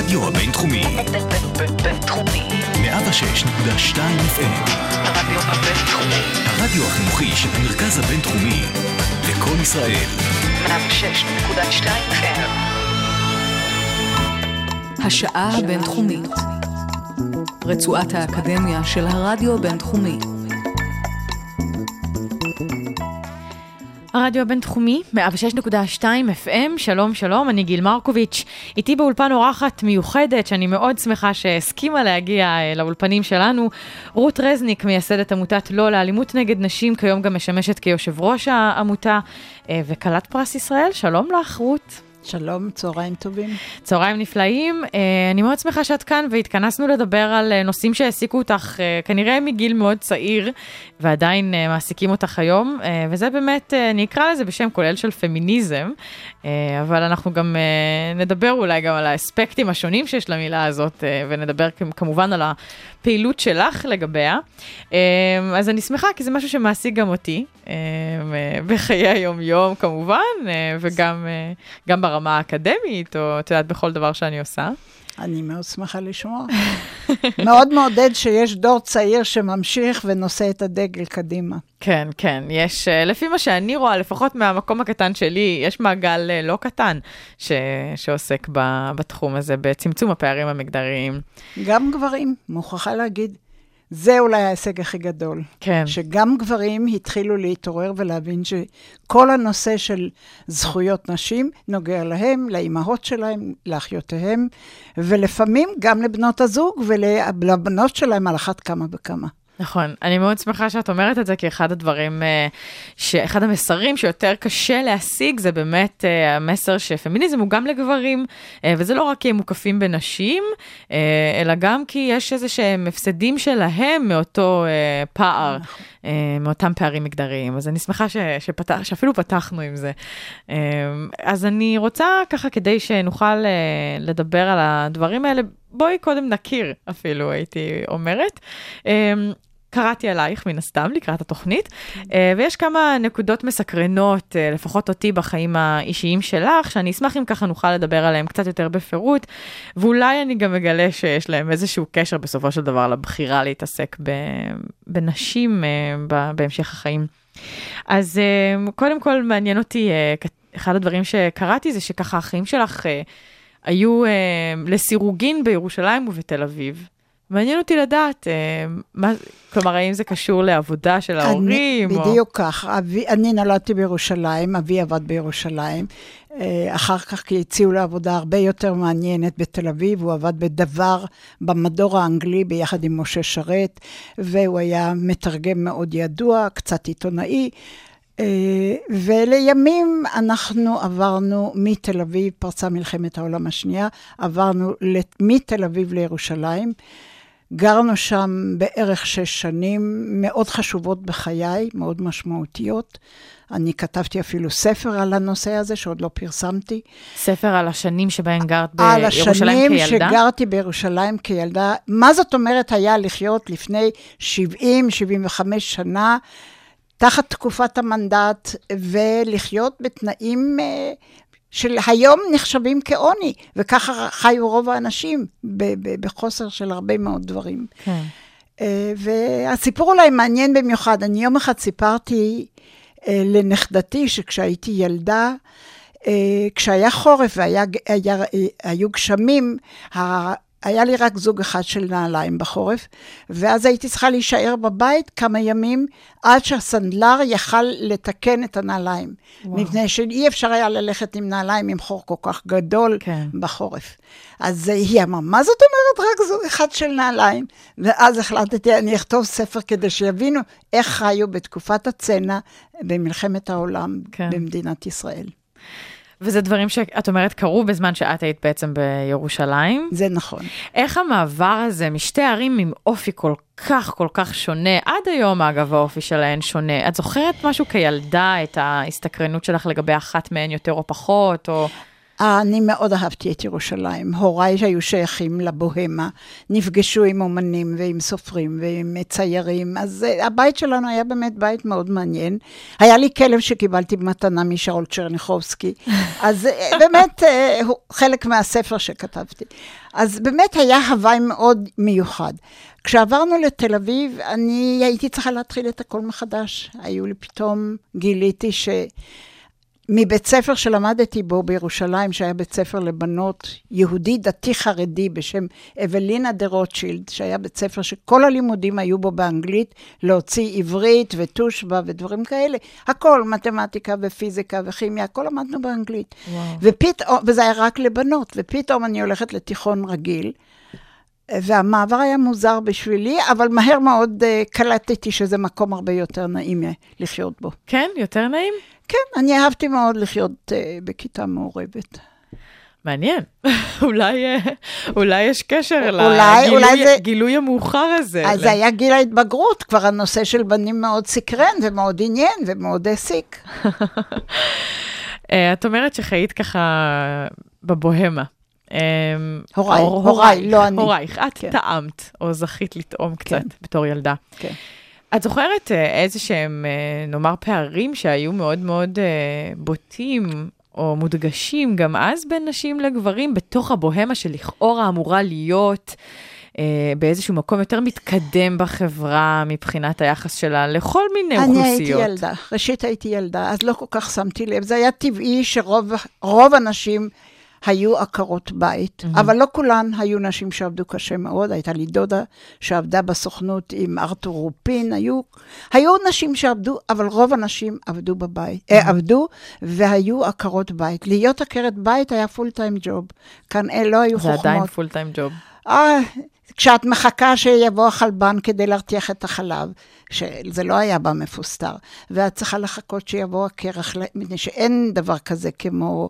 הרדיו הבינתחומי. בינתחומי. 106.2 FM. הרדיו הבינתחומי. הרדיו החינוכי של המרכז הבינתחומי. לקום ישראל. 106.2 FM. השעה הבינתחומית. רצועת האקדמיה של הרדיו הבינתחומי. הרדיו הבינתחומי, 106.2 FM, שלום שלום, אני גיל מרקוביץ'. איתי באולפן אורחת מיוחדת, שאני מאוד שמחה שהסכימה להגיע אה, לאולפנים שלנו, רות רזניק, מייסדת עמותת לא לאלימות נגד נשים, כיום גם משמשת כיושב ראש העמותה, אה, וכלת פרס ישראל, שלום לך, רות. שלום, צהריים טובים. צהריים נפלאים. אה, אני מאוד שמחה שאת כאן והתכנסנו לדבר על אה, נושאים שהעסיקו אותך אה, כנראה מגיל מאוד צעיר ועדיין מעסיקים אותך היום, וזה באמת, אני אקרא לזה בשם כולל של פמיניזם, אבל אנחנו גם נדבר אולי גם על האספקטים השונים שיש למילה הזאת, ונדבר כמובן על הפעילות שלך לגביה. אז אני שמחה כי זה משהו שמעסיק גם אותי, בחיי היום-יום כמובן, וגם ברמה האקדמית, או את יודעת, בכל דבר שאני עושה. אני מאוד שמחה לשמוע. מאוד מעודד שיש דור צעיר שממשיך ונושא את הדגל קדימה. כן, כן, יש, אה, לפי מה שאני רואה, לפחות מהמקום הקטן שלי, יש מעגל אה, לא קטן ש, שעוסק ב, בתחום הזה, בצמצום הפערים המגדריים. גם גברים, מוכרחה להגיד. זה אולי ההישג הכי גדול. כן. שגם גברים התחילו להתעורר ולהבין שכל הנושא של זכויות נשים נוגע להם, לאימהות שלהם, לאחיותיהם, ולפעמים גם לבנות הזוג ולבנות שלהם על אחת כמה וכמה. נכון, אני מאוד שמחה שאת אומרת את זה, כי אחד הדברים, אה, אחד המסרים שיותר קשה להשיג, זה באמת אה, המסר שפמיניזם הוא גם לגברים, אה, וזה לא רק כי הם מוקפים בנשים, אלא גם כי יש איזה שהם הפסדים שלהם מאותו פער, נכון. מאותם פערים מגדריים. אז אני שמחה ש, שפתח, שאפילו פתחנו עם זה. אז אני רוצה ככה, כדי שנוכל לדבר על הדברים האלה, בואי קודם נכיר אפילו, הייתי אומרת. קראתי עלייך מן הסתם לקראת התוכנית, אה, ויש כמה נקודות מסקרנות, אה, לפחות אותי בחיים האישיים שלך, שאני אשמח אם ככה נוכל לדבר עליהן קצת יותר בפירוט, ואולי אני גם אגלה שיש להם איזשהו קשר בסופו של דבר לבחירה להתעסק בנשים אה, בהמשך החיים. אז קודם כל מעניין אותי, אחד הדברים שקראתי זה שככה החיים שלך היו לסירוגין בירושלים ובתל אביב. מעניין אותי לדעת, אה, מה, כלומר, האם זה קשור לעבודה של ההורים? אני, בדיוק כך. אבי, אני נולדתי בירושלים, אבי עבד בירושלים. אה, אחר כך כי הציעו לו עבודה הרבה יותר מעניינת בתל אביב, הוא עבד בדבר במדור האנגלי ביחד עם משה שרת, והוא היה מתרגם מאוד ידוע, קצת עיתונאי. אה, ולימים אנחנו עברנו מתל אביב, פרצה מלחמת העולם השנייה, עברנו מתל אביב לירושלים. גרנו שם בערך שש שנים, מאוד חשובות בחיי, מאוד משמעותיות. אני כתבתי אפילו ספר על הנושא הזה, שעוד לא פרסמתי. ספר על השנים שבהן גרת בירושלים כילדה? על השנים שגרתי בירושלים כילדה. מה זאת אומרת היה לחיות לפני 70, 75 שנה, תחת תקופת המנדט, ולחיות בתנאים של היום נחשבים כעוני, וככה חיו רוב האנשים, בחוסר של הרבה מאוד דברים. כן. אה, והסיפור אולי מעניין במיוחד. אני יום אחד סיפרתי אה, לנכדתי שכשהייתי ילדה, אה, כשהיה חורף והיו גשמים, היה לי רק זוג אחד של נעליים בחורף, ואז הייתי צריכה להישאר בבית כמה ימים עד שהסנדלר יכל לתקן את הנעליים. וואו. מפני שאי אפשר היה ללכת עם נעליים עם חור כל כך גדול כן. בחורף. אז היא אמרה, מה זאת אומרת רק זוג אחד של נעליים? ואז החלטתי, אני אכתוב ספר כדי שיבינו איך חיו בתקופת הצנע במלחמת העולם כן. במדינת ישראל. וזה דברים שאת אומרת קרו בזמן שאת היית בעצם בירושלים. זה נכון. איך המעבר הזה משתי ערים עם אופי כל כך כל כך שונה, עד היום אגב האופי שלהן שונה. את זוכרת משהו כילדה, את ההסתקרנות שלך לגבי אחת מהן יותר או פחות, או... אני מאוד אהבתי את ירושלים. הוריי שהיו שייכים לבוהמה, נפגשו עם אומנים ועם סופרים ועם ציירים, אז uh, הבית שלנו היה באמת בית מאוד מעניין. היה לי כלב שקיבלתי במתנה משאול צ'רניחובסקי, אז uh, באמת uh, הוא חלק מהספר שכתבתי. אז באמת היה הוואי מאוד מיוחד. כשעברנו לתל אביב, אני הייתי צריכה להתחיל את הכל מחדש. היו לי פתאום, גיליתי ש... מבית ספר שלמדתי בו בירושלים, שהיה בית ספר לבנות יהודי דתי חרדי בשם אבלינה דה רוטשילד, שהיה בית ספר שכל הלימודים היו בו באנגלית, להוציא עברית ותושבע ודברים כאלה. הכל, מתמטיקה ופיזיקה וכימיה, הכל למדנו באנגלית. ופתאום, וזה היה רק לבנות, ופתאום אני הולכת לתיכון רגיל. והמעבר היה מוזר בשבילי, אבל מהר מאוד uh, קלטתי שזה מקום הרבה יותר נעים לחיות בו. כן? יותר נעים? כן, אני אהבתי מאוד לחיות uh, בכיתה מעורבת. מעניין, אולי, אולי יש קשר אולי, לגילוי זה... המאוחר הזה. אז זה היה גיל ההתבגרות, כבר הנושא של בנים מאוד סקרן ומאוד עניין ומאוד העסיק. את אומרת שחיית ככה בבוהמה. הוריי, הוריי, לא אני. הורייך, את כן. טעמת, או זכית לטעום קצת כן. בתור ילדה. כן. את זוכרת איזה שהם, נאמר, פערים שהיו מאוד מאוד בוטים או מודגשים גם אז בין נשים לגברים, בתוך הבוהמה שלכאורה אמורה להיות אה, באיזשהו מקום יותר מתקדם בחברה מבחינת היחס שלה לכל מיני אני אוכלוסיות. אני הייתי ילדה, ראשית הייתי ילדה, אז לא כל כך שמתי לב. זה היה טבעי שרוב הנשים... היו עקרות בית, mm-hmm. אבל לא כולן היו נשים שעבדו קשה מאוד. הייתה לי דודה שעבדה בסוכנות עם ארתור רופין, היו, היו נשים שעבדו, אבל רוב הנשים עבדו בבית, mm-hmm. אה, עבדו והיו עקרות בית. להיות עקרת בית היה full time job. כאן אה, לא היו זה חוכמות. זה עדיין full time job. אה, כשאת מחכה שיבוא החלבן כדי להרתיח את החלב, שזה לא היה מפוסטר, ואת צריכה לחכות שיבוא הקרח, מפני שאין דבר כזה כמו...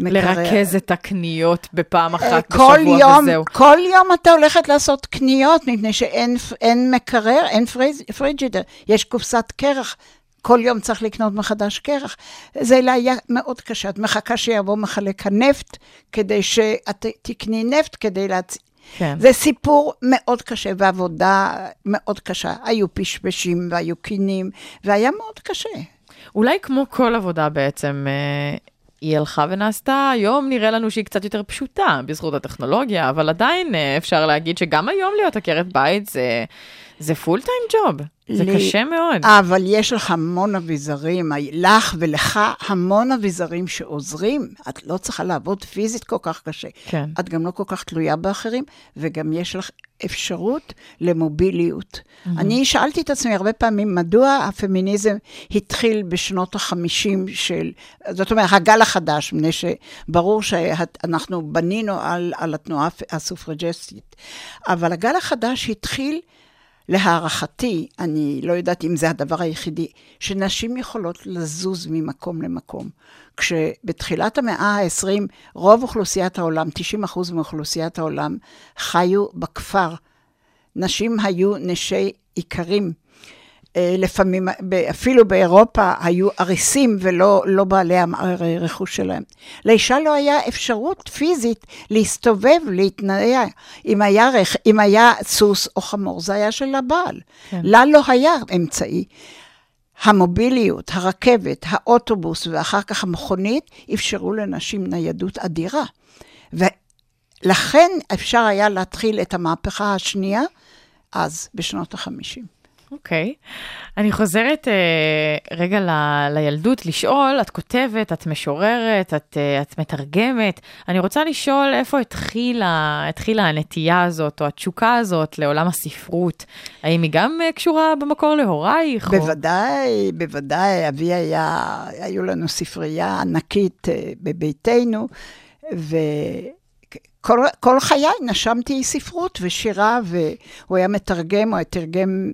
מקרר. לרכז את הקניות בפעם אחת כל בשבוע יום, וזהו. כל יום אתה הולכת לעשות קניות, מפני שאין אין מקרר, אין פריז, פריג'ידר, יש קופסת קרח. כל יום צריך לקנות מחדש קרח. זה היה מאוד קשה. את מחכה שיבוא מחלק הנפט, כדי שאת תקני נפט כדי להצ... כן. זה סיפור מאוד קשה, ועבודה מאוד קשה. היו פשפשים והיו קינים, והיה מאוד קשה. אולי כמו כל עבודה בעצם, אה, היא הלכה ונעשתה, היום נראה לנו שהיא קצת יותר פשוטה בזכות הטכנולוגיה, אבל עדיין אה, אפשר להגיד שגם היום להיות עקרת בית זה, זה פול טיים ג'וב, זה לי, קשה מאוד. אבל יש לך המון אביזרים, לך ולך המון אביזרים שעוזרים. את לא צריכה לעבוד פיזית כל כך קשה. כן. את גם לא כל כך תלויה באחרים, וגם יש לך אפשרות למוביליות. Mm-hmm. אני שאלתי את עצמי הרבה פעמים, מדוע הפמיניזם התחיל בשנות ה-50 של, זאת אומרת, הגל החדש, מפני שברור שאנחנו בנינו על, על התנועה הסופרג'סטית, אבל הגל החדש התחיל... להערכתי, אני לא יודעת אם זה הדבר היחידי, שנשים יכולות לזוז ממקום למקום. כשבתחילת המאה ה-20, רוב אוכלוסיית העולם, 90% מאוכלוסיית העולם, חיו בכפר. נשים היו נשי איכרים. אה, לפעמים, אפילו באירופה, היו אריסים ולא לא בעלי הרכוש שלהם. לאישה לא היה אפשרות פיזית להסתובב, להתנעע. אם היה, רכ... אם היה סוס או חמור, זה היה של הבעל. כן. לה לא היה אמצעי. המוביליות, הרכבת, האוטובוס ואחר כך המכונית, אפשרו לנשים ניידות אדירה. ולכן אפשר היה להתחיל את המהפכה השנייה אז, בשנות ה-50. אוקיי. אני חוזרת uh, רגע ל, לילדות, לשאול, את כותבת, את משוררת, את, uh, את מתרגמת. אני רוצה לשאול איפה התחילה, התחילה הנטייה הזאת, או התשוקה הזאת לעולם הספרות. האם היא גם uh, קשורה במקור להורייך? בוודאי, או... בוודאי. אבי היה, היו לנו ספרייה ענקית uh, בביתנו, ו... כל, כל חיי נשמתי ספרות ושירה, והוא היה מתרגם, הוא היה תרגם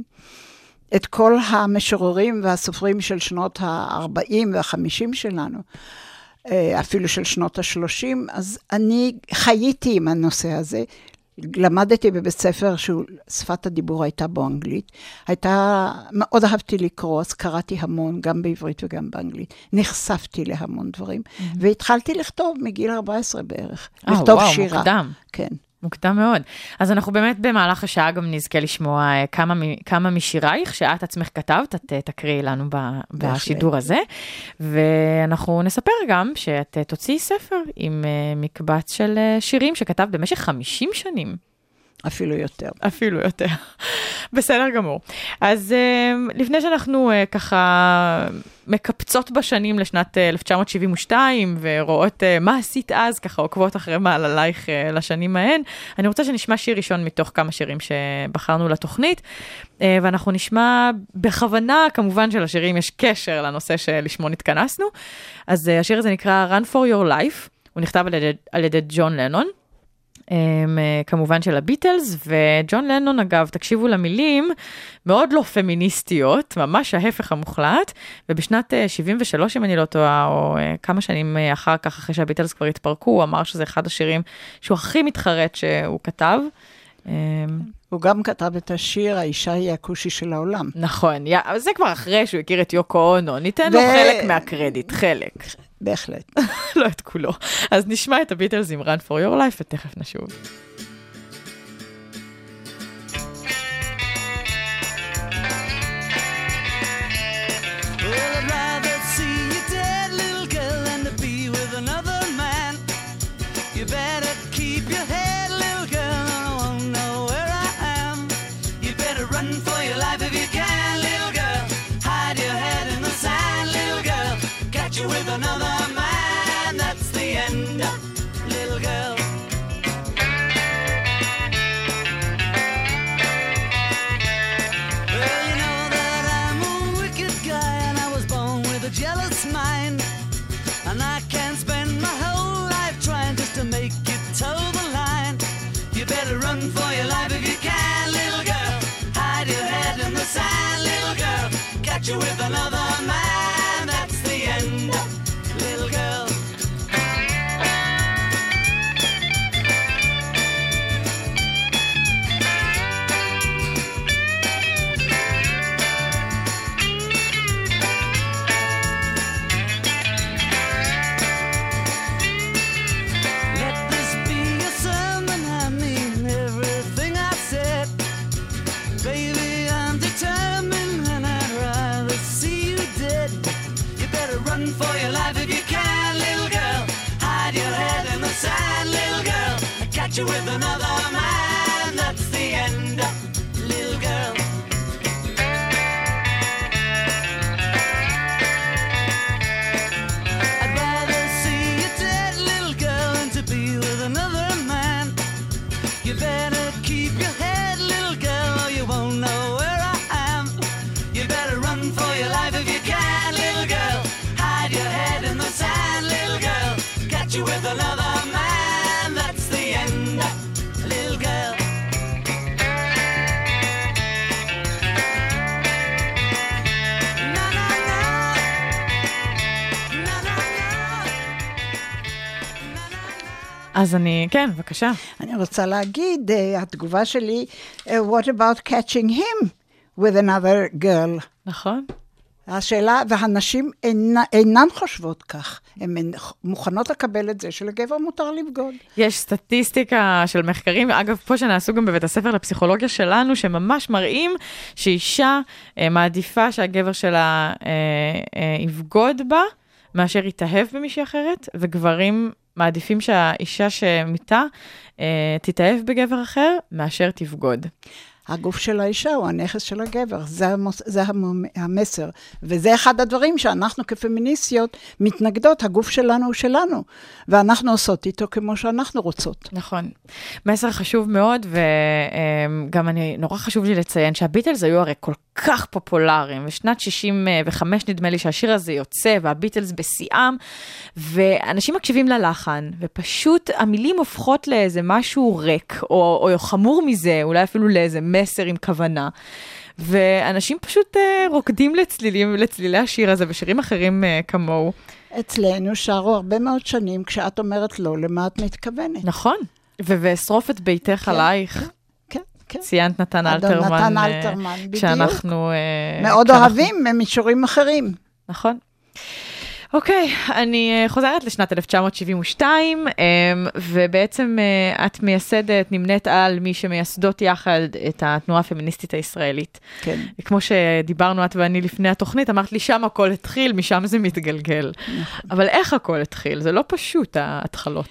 את כל המשוררים והסופרים של שנות ה-40 וה-50 שלנו, אה, אפילו של שנות ה-30, אז אני חייתי עם הנושא הזה. למדתי בבית ספר ששפת הדיבור הייתה בו אנגלית. הייתה, מאוד אהבתי לקרוא, אז קראתי המון, גם בעברית וגם באנגלית. נחשפתי להמון דברים, והתחלתי לכתוב מגיל 14 בערך. אה, לכתוב וואו, שירה. מוקדם. כן. מוקדם מאוד. אז אנחנו באמת במהלך השעה גם נזכה לשמוע אה, כמה, כמה משירייך שאת עצמך כתבת, את אה, תקריאי לנו ב- בשידור הזה. ואנחנו נספר גם שאת אה, תוציאי ספר עם מקבץ של שירים שכתבת במשך 50 שנים. אפילו יותר. אפילו יותר. בסדר גמור. אז uh, לפני שאנחנו uh, ככה מקפצות בשנים לשנת uh, 1972 ורואות uh, מה עשית אז, ככה עוקבות אחרי מעללייך לשנים ההן, אני רוצה שנשמע שיר ראשון מתוך כמה שירים שבחרנו לתוכנית, ואנחנו נשמע בכוונה, כמובן שלשירים יש קשר לנושא שלשמו נתכנסנו. אז השיר הזה נקרא Run for Your Life, הוא נכתב על ידי, על ידי ג'ון לנון. Uh, כמובן של הביטלס, וג'ון לנון אגב, תקשיבו למילים, מאוד לא פמיניסטיות, ממש ההפך המוחלט, ובשנת uh, 73, אם אני לא טועה, או uh, כמה שנים אחר כך, אחרי שהביטלס כבר התפרקו, הוא אמר שזה אחד השירים שהוא הכי מתחרט שהוא כתב. Um, הוא גם כתב את השיר, האישה היא הכושי של העולם. נכון, אבל זה כבר אחרי שהוא הכיר את יוקו אונו, ניתן לו חלק מהקרדיט, חלק, בהחלט. לא את כולו. אז נשמע את הביטלס עם Run for Your Life ותכף נשוב. אז אני, כן, בבקשה. אני רוצה להגיד, אה, התגובה שלי, אה, what about catching him with another girl? נכון. השאלה, והנשים אינה, אינן חושבות כך, הן מוכנות לקבל את זה שלגבר מותר לבגוד. יש סטטיסטיקה של מחקרים, אגב, פה שנעשו גם בבית הספר לפסיכולוגיה שלנו, שממש מראים שאישה אה, מעדיפה שהגבר שלה אה, אה, יבגוד בה, מאשר יתאהב במישהי אחרת, וגברים מעדיפים שהאישה שמיתה אה, תתאהב בגבר אחר, מאשר תבגוד. הגוף של האישה הוא הנכס של הגבר, זה, המוס, זה המ- המסר. וזה אחד הדברים שאנחנו כפמיניסטיות מתנגדות, הגוף שלנו הוא שלנו, ואנחנו עושות איתו כמו שאנחנו רוצות. נכון. מסר חשוב מאוד, וגם אני, נורא חשוב לי לציין שהביטלס היו הרי כל כך פופולריים, ושנת 65 נדמה לי שהשיר הזה יוצא, והביטלס בשיאם, ואנשים מקשיבים ללחן, ופשוט המילים הופכות לאיזה משהו ריק, או, או חמור מזה, אולי אפילו לאיזה מסר עם כוונה. ואנשים פשוט אה, רוקדים לצלילים, לצלילי השיר הזה ושירים אחרים אה, כמוהו. אצלנו שרו הרבה מאוד שנים, כשאת אומרת לא, למה את מתכוונת? נכון, ואשרוף את ביתך כן, עלייך. כן, כן. ציינת נתן אלתרמן. נתן אה, אלתרמן, בדיוק. כשאנחנו... אה, מאוד כשאנחנו- אוהבים ממישורים אחרים. נכון. אוקיי, אני אה, חוזרת לשנת 1972, אמ, ובעצם אה, את מייסדת, נמנית על מי שמייסדות יחד את התנועה הפמיניסטית הישראלית. כן. כמו שדיברנו את ואני לפני התוכנית, אמרת לי, שם הכל התחיל, משם זה מתגלגל. אבל איך הכל התחיל? זה לא פשוט, ההתחלות.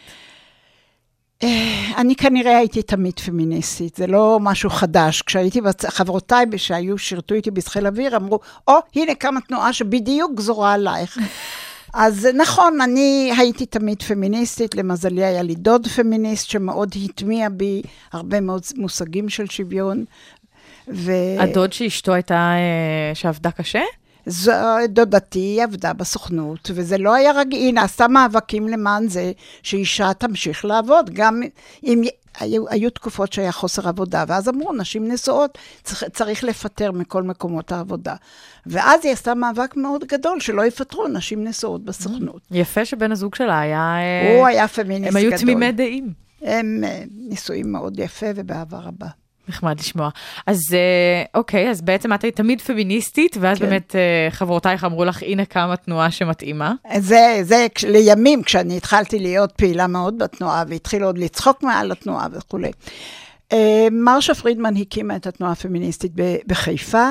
אה, אני כנראה הייתי תמיד פמיניסטית, זה לא משהו חדש. כשהייתי, בצ... חברותיי שהיו, שירתו איתי בחיל אוויר, אמרו, או, oh, הנה קמה תנועה שבדיוק גזורה עלייך. אז נכון, אני הייתי תמיד פמיניסטית, למזלי היה לי דוד פמיניסט שמאוד הטמיע בי הרבה מאוד מושגים של שוויון. ו... הדוד שאשתו הייתה, אה, שעבדה קשה? זו, דודתי עבדה בסוכנות, וזה לא היה רגיל, היא נעשתה מאבקים למען זה שאישה תמשיך לעבוד, גם אם היו, היו תקופות שהיה חוסר עבודה, ואז אמרו, נשים נשואות, צריך, צריך לפטר מכל מקומות העבודה. ואז היא עשתה מאבק מאוד גדול, שלא יפטרו נשים נשואות בסוכנות. יפה שבן הזוג שלה היה... אה, הוא היה פמיניסט הם גדול. היו תמימי דעים. הם אה, נישואים מאוד יפה ובאהבה רבה. נחמד לשמוע. אז אה, אוקיי, אז בעצם את היית תמיד פמיניסטית, ואז כן. באמת אה, חברותייך אמרו לך, הנה כמה תנועה שמתאימה. זה, זה לימים, כשאני התחלתי להיות פעילה מאוד בתנועה, והתחילו עוד לצחוק מעל התנועה וכולי. אה, מרשה פרידמן הקימה את התנועה הפמיניסטית בחיפה,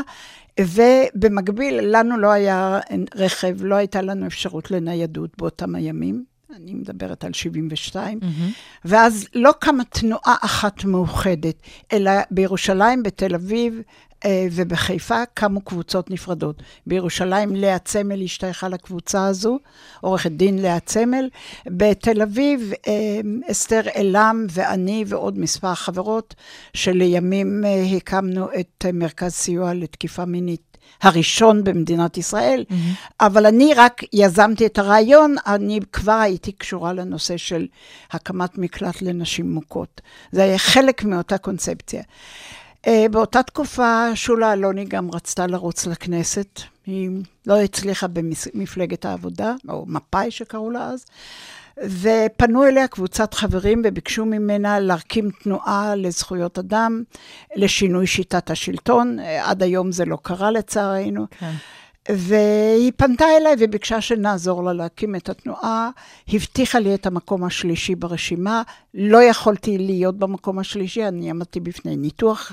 ובמקביל, לנו לא היה רכב, לא הייתה לנו אפשרות לניידות באותם הימים. אני מדברת על 72. ואז לא קמה תנועה אחת מאוחדת, אלא בירושלים, בתל אביב אה, ובחיפה קמו קבוצות נפרדות. בירושלים לאה צמל השתייכה לקבוצה הזו, עורכת דין לאה צמל. בתל אביב אה, אסתר אלם ואני ועוד מספר חברות, שלימים אה, הקמנו את מרכז סיוע לתקיפה מינית. הראשון במדינת ישראל, mm-hmm. אבל אני רק יזמתי את הרעיון, אני כבר הייתי קשורה לנושא של הקמת מקלט לנשים מוכות. זה היה חלק מאותה קונספציה. Uh, באותה תקופה שולה אלוני גם רצתה לרוץ לכנסת, היא לא הצליחה במפלגת העבודה, או מפא"י שקראו לה אז, ופנו אליה קבוצת חברים וביקשו ממנה להקים תנועה לזכויות אדם, לשינוי שיטת השלטון. עד היום זה לא קרה לצערנו. כן. והיא פנתה אליי וביקשה שנעזור לה להקים את התנועה, הבטיחה לי את המקום השלישי ברשימה, לא יכולתי להיות במקום השלישי, אני עמדתי בפני ניתוח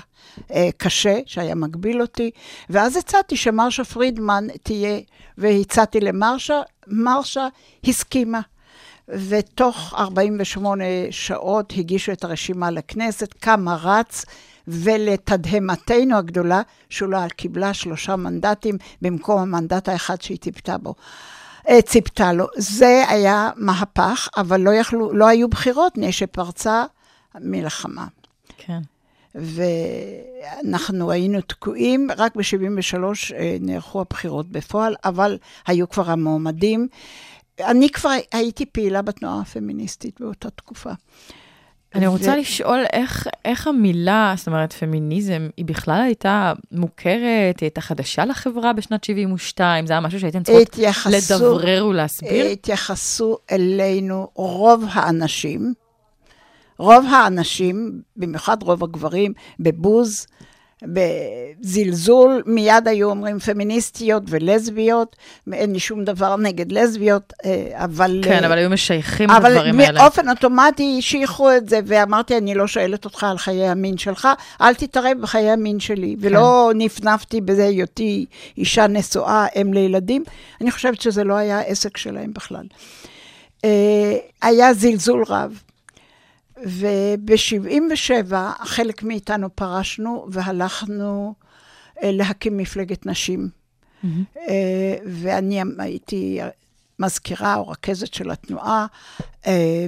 אה, קשה שהיה מגביל אותי, ואז הצעתי שמרשה פרידמן תהיה, והצעתי למרשה, מרשה הסכימה. ותוך 48 שעות הגישו את הרשימה לכנסת, כמה רץ, ולתדהמתנו הגדולה, שולה קיבלה שלושה מנדטים במקום המנדט האחד שהיא ציפתה בו. אה, ציפתה לו. זה היה מהפך, אבל לא, יכלו, לא היו בחירות, מפני שפרצה מלחמה. כן. ואנחנו היינו תקועים, רק ב-73' נערכו הבחירות בפועל, אבל היו כבר המועמדים. אני כבר הייתי פעילה בתנועה הפמיניסטית באותה תקופה. אני רוצה לשאול איך, איך המילה, זאת אומרת, פמיניזם, היא בכלל הייתה מוכרת, היא הייתה חדשה לחברה בשנת 72, זה היה משהו שהייתם צריכות התייחסו, לדברר ולהסביר? התייחסו אלינו רוב האנשים, רוב האנשים, במיוחד רוב הגברים, בבוז, בזלזול, מיד היו אומרים פמיניסטיות ולסביות, אין לי שום דבר נגד לסביות, אה, אבל... כן, אה, אבל היו משייכים את אבל הדברים האלה. באופן אוטומטי שייכו את זה, ואמרתי, אני לא שואלת אותך על חיי המין שלך, אל תתערב בחיי המין שלי. כן. ולא נפנפתי בזה היותי אישה נשואה, אם לילדים. אני חושבת שזה לא היה עסק שלהם בכלל. אה, היה זלזול רב. וב-77' חלק מאיתנו פרשנו והלכנו אה, להקים מפלגת נשים. אה, ואני הייתי מזכירה או רכזת של התנועה. אה,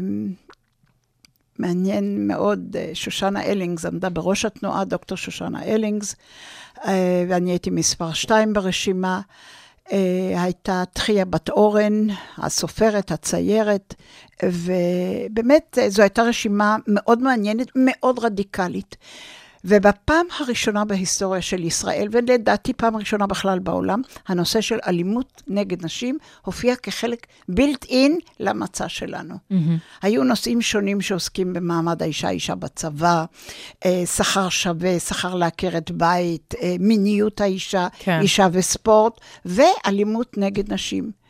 מעניין מאוד, שושנה אלינגס עמדה בראש התנועה, דוקטור שושנה אלינגס, ואני הייתי מספר שתיים ברשימה. אה, הייתה תחיה בת אורן, הסופרת, הציירת, ובאמת אה, זו הייתה רשימה מאוד מעניינת, מאוד רדיקלית. ובפעם הראשונה בהיסטוריה של ישראל, ולדעתי פעם ראשונה בכלל בעולם, הנושא של אלימות נגד נשים הופיע כחלק בילט אין למצע שלנו. Mm-hmm. היו נושאים שונים שעוסקים במעמד האישה, אישה בצבא, אה, שכר שווה, שכר לעקרת בית, אה, מיניות האישה, כן. אישה וספורט, ואלימות נגד נשים.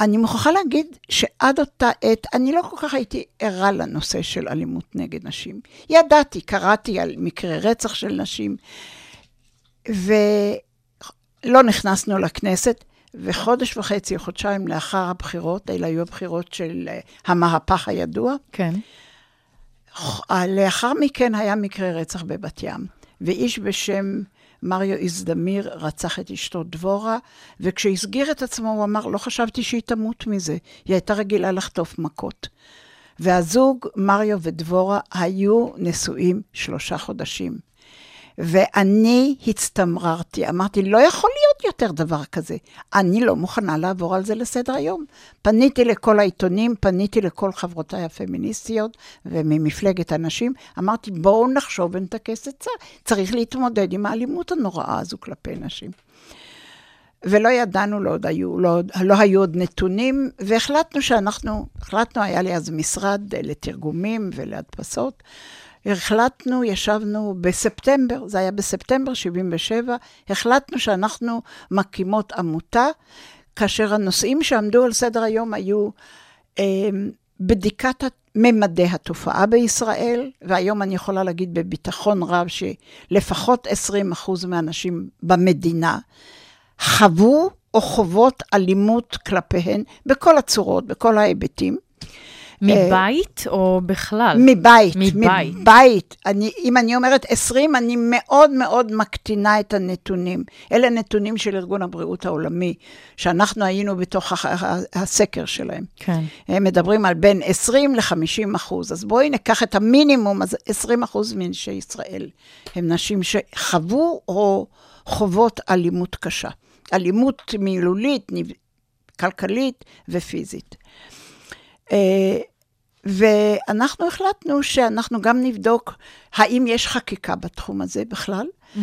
אני מוכרחה להגיד שעד אותה עת, אני לא כל כך הייתי ערה לנושא של אלימות נגד נשים. ידעתי, קראתי על מקרי רצח של נשים, ולא נכנסנו לכנסת, וחודש וחצי או חודשיים לאחר הבחירות, אלה היו הבחירות של אה, המהפך הידוע, כן. לאחר מכן היה מקרה רצח בבת ים, ואיש בשם מריו איזדמיר רצח את אשתו דבורה, וכשהסגיר את עצמו הוא אמר, לא חשבתי שהיא תמות מזה, היא הייתה רגילה לחטוף מכות. והזוג, מריו ודבורה, היו נשואים שלושה חודשים. ואני הצטמררתי, אמרתי, לא יכול להיות יותר דבר כזה. אני לא מוכנה לעבור על זה לסדר היום. פניתי לכל העיתונים, פניתי לכל חברותיי הפמיניסטיות וממפלגת הנשים, אמרתי, בואו נחשוב ונטכס עצה. צריך להתמודד עם האלימות הנוראה הזו כלפי נשים. ולא ידענו, לא, עוד היו, לא, לא היו עוד נתונים, והחלטנו שאנחנו, החלטנו, היה לי אז משרד אה, לתרגומים ולהדפסות, החלטנו, ישבנו בספטמבר, זה היה בספטמבר 77, החלטנו שאנחנו מקימות עמותה, כאשר הנושאים שעמדו על סדר היום היו אה, בדיקת ממדי התופעה בישראל, והיום אני יכולה להגיד בביטחון רב שלפחות 20% מהנשים במדינה חוו או חוות אלימות כלפיהן בכל הצורות, בכל ההיבטים. מבית או בכלל? מבית. מבית. מבית. אני, אם אני אומרת 20, אני מאוד מאוד מקטינה את הנתונים. אלה נתונים של ארגון הבריאות העולמי, שאנחנו היינו בתוך הסקר שלהם. כן. הם מדברים על בין 20 ל-50 אחוז. אז בואי ניקח את המינימום, אז 20 אחוז מנשי ישראל הם נשים שחוו או חוות אלימות קשה. אלימות מילולית, כלכלית ופיזית. אה, ואנחנו החלטנו שאנחנו גם נבדוק האם יש חקיקה בתחום הזה בכלל, mm-hmm.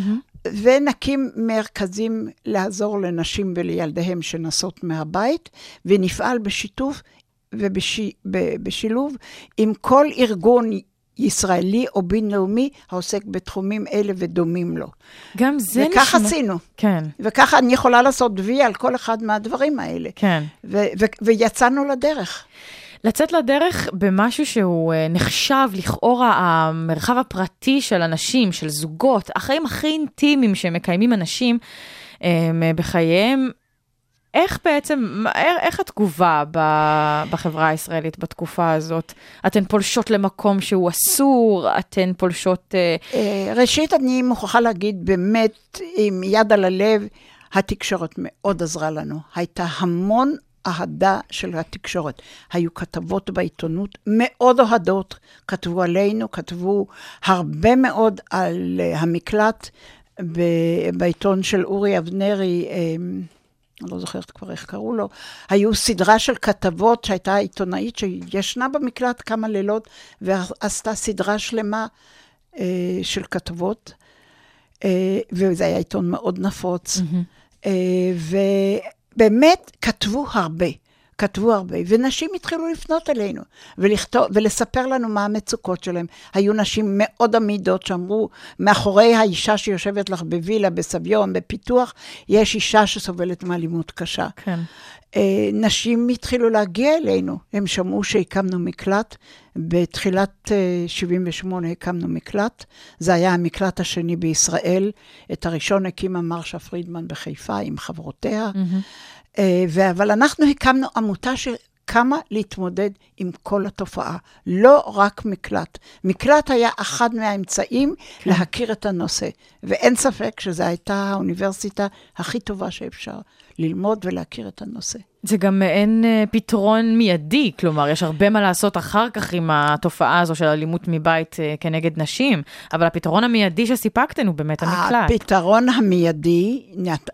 ונקים מרכזים לעזור לנשים ולילדיהם שנסות מהבית, ונפעל בשיתוף ובשילוב עם כל ארגון ישראלי או בינלאומי העוסק בתחומים אלה ודומים לו. גם זה וכך נשמע... וכך עשינו. כן. וככה אני יכולה לעשות וי על כל אחד מהדברים האלה. כן. ו- ו- ויצאנו לדרך. לצאת לדרך במשהו שהוא אה, נחשב לכאורה המרחב הפרטי של אנשים, של זוגות, החיים הכי אינטימיים שמקיימים אנשים אה, בחייהם. איך בעצם, איך התגובה בחברה הישראלית בתקופה הזאת? אתן פולשות למקום שהוא אסור? אתן פולשות... אה, ראשית, אני מוכרחה להגיד, באמת, עם יד על הלב, התקשורת מאוד עזרה לנו. הייתה המון אהדה של התקשורת. היו כתבות בעיתונות מאוד אוהדות, כתבו עלינו, כתבו הרבה מאוד על uh, המקלט ב- בעיתון של אורי אבנרי, um, אני לא זוכרת כבר איך קראו לו, היו סדרה של כתבות שהייתה עיתונאית שישנה במקלט כמה לילות ועשתה סדרה שלמה uh, של כתבות, uh, וזה היה עיתון מאוד נפוץ. Mm-hmm. Uh, באמת כתבו הרבה, כתבו הרבה, ונשים התחילו לפנות אלינו ולכתוב, ולספר לנו מה המצוקות שלהם. היו נשים מאוד עמידות שאמרו, מאחורי האישה שיושבת לך בווילה, בסביון, בפיתוח, יש אישה שסובלת מאלימות קשה. כן. אה, נשים התחילו להגיע אלינו, הם שמעו שהקמנו מקלט, בתחילת 78' אה, הקמנו מקלט, זה היה המקלט השני בישראל, את הראשון הקימה מרשה פרידמן בחיפה עם חברותיה, mm-hmm. אבל אנחנו הקמנו עמותה ש... כמה להתמודד עם כל התופעה, לא רק מקלט. מקלט היה אחד מהאמצעים כן. להכיר את הנושא, ואין ספק שזו הייתה האוניברסיטה הכי טובה שאפשר ללמוד ולהכיר את הנושא. זה גם מעין אה, פתרון מיידי, כלומר, יש הרבה מה לעשות אחר כך עם התופעה הזו של אלימות מבית אה, כנגד נשים, אבל הפתרון המיידי שסיפקתן הוא באמת המקלט. הפתרון המיידי,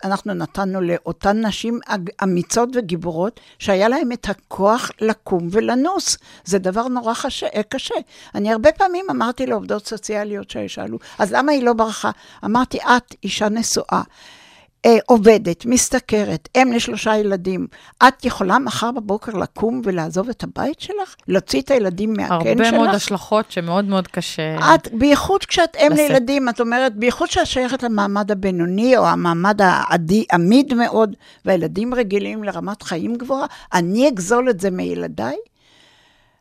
אנחנו נתנו לאותן נשים אמיצות וגיבורות, שהיה להן את הכוח לקום ולנוס. זה דבר נורא קשה. קשה. אני הרבה פעמים אמרתי לעובדות סוציאליות ששאלו, אז למה היא לא ברחה? אמרתי, את אישה נשואה. אה, עובדת, משתכרת, אם לשלושה ילדים, את יכולה מחר בבוקר לקום ולעזוב את הבית שלך? להוציא את הילדים מהקן שלך? הרבה מאוד השלכות שמאוד מאוד קשה. את, בייחוד כשאת אם. לילדים, את אומרת, בייחוד כשאת שייכת למעמד הבינוני, או המעמד העדי, עמיד מאוד, והילדים רגילים לרמת חיים גבוהה, אני אגזול את זה מילדיי?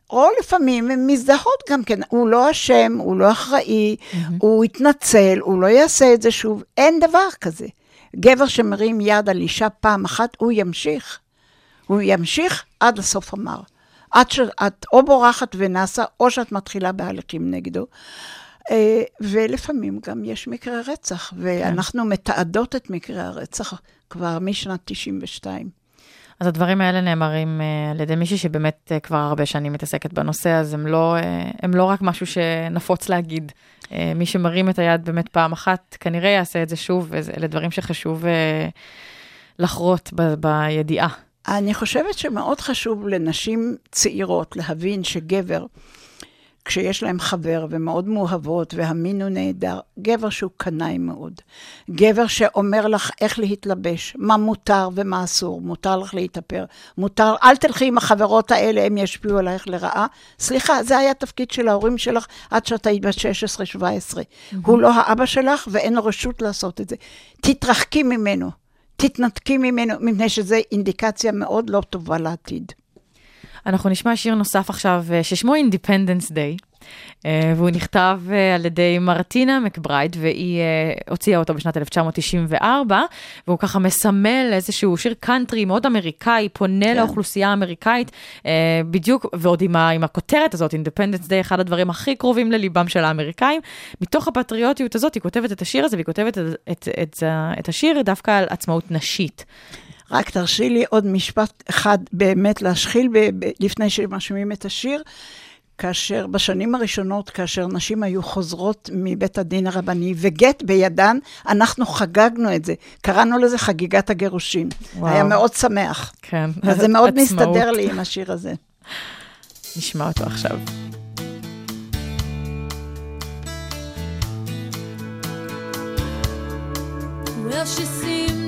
או לפעמים הן מזדהות גם כן, הוא לא אשם, הוא לא אחראי, הוא יתנצל, הוא לא יעשה את זה שוב, אין דבר כזה. גבר שמרים יד על אישה פעם אחת, הוא ימשיך. הוא ימשיך עד הסוף המר. עד שאת או בורחת ונסה, או שאת מתחילה בהליכים נגדו. אה, ולפעמים גם יש מקרי רצח, ואנחנו מתעדות את מקרי הרצח כבר משנת 92. אז הדברים האלה נאמרים אה, על ידי מישהי שבאמת אה, כבר הרבה שנים מתעסקת בנושא, אז הם לא, אה, הם לא רק משהו שנפוץ להגיד. מי שמרים את היד באמת פעם אחת, כנראה יעשה את זה שוב, ואלה דברים שחשוב לחרות ב- בידיעה. אני חושבת שמאוד חשוב לנשים צעירות להבין שגבר, כשיש להם חבר ומאוד מאוהבות והמין הוא נהדר, גבר שהוא קנאי מאוד. גבר שאומר לך איך להתלבש, מה מותר ומה אסור, מותר לך להתאפר, מותר, אל תלכי עם החברות האלה, הם ישפיעו עלייך לרעה. סליחה, זה היה התפקיד של ההורים שלך עד שאת היית בת 16-17. הוא לא האבא שלך ואין לו רשות לעשות את זה. תתרחקי ממנו. תתנתקי ממנו, מפני שזו אינדיקציה מאוד לא טובה לעתיד. אנחנו נשמע שיר נוסף עכשיו, אה, ששמו Independence Day, אה, והוא נכתב אה, על ידי מרטינה מקברייד, והיא אה, הוציאה אותו בשנת 1994, והוא ככה מסמל איזשהו שיר קאנטרי מאוד אמריקאי, פונה כן. לאוכלוסייה האמריקאית, בדיוק, ועוד עם, ה, עם הכותרת הזאת, Independence Day, אחד הדברים הכי קרובים לליבם של האמריקאים. מתוך הפטריוטיות הזאת, היא כותבת את השיר הזה, והיא כותבת את, את, את, את השיר דווקא על עצמאות נשית. רק תרשי לי עוד משפט אחד באמת להשחיל ב- ב- לפני שמשמיעים את השיר. כאשר בשנים הראשונות, כאשר נשים היו חוזרות מבית הדין הרבני וגט בידן, אנחנו חגגנו את זה. קראנו לזה חגיגת הגירושין. וואו. היה מאוד שמח. כן. אז זה מאוד עצמאות. מסתדר לי עם השיר הזה. נשמע אותו עכשיו. Well, she seemed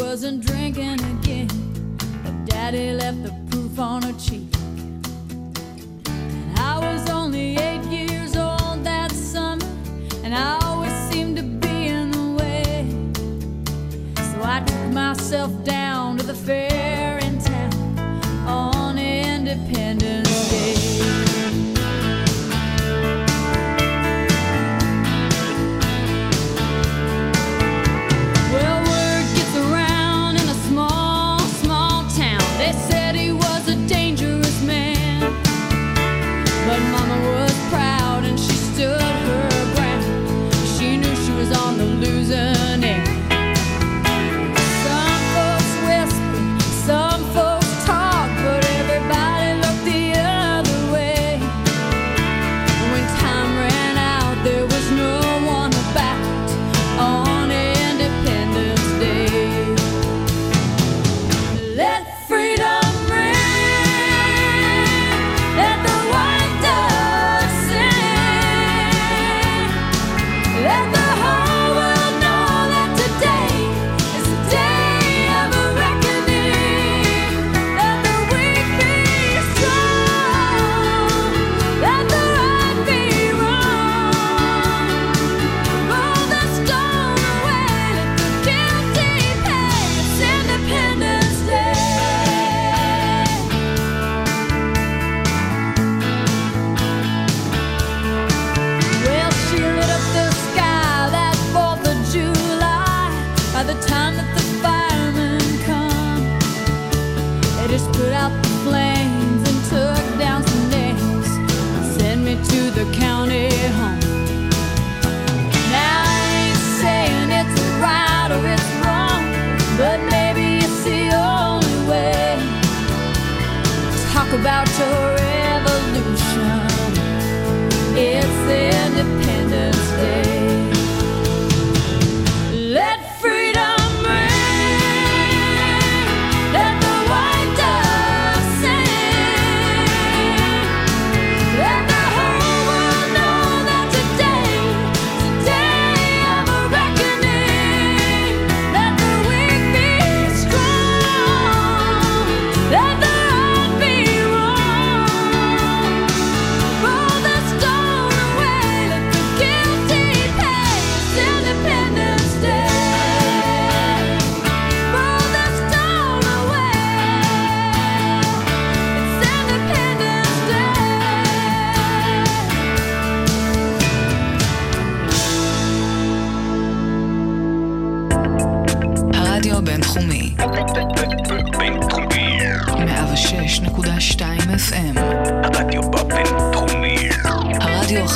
wasn't drinking again, but Daddy left the proof on her cheek. And I was only eight years old that summer, and I always seemed to be in the way. So I took myself down to the fair in town on Independence Day.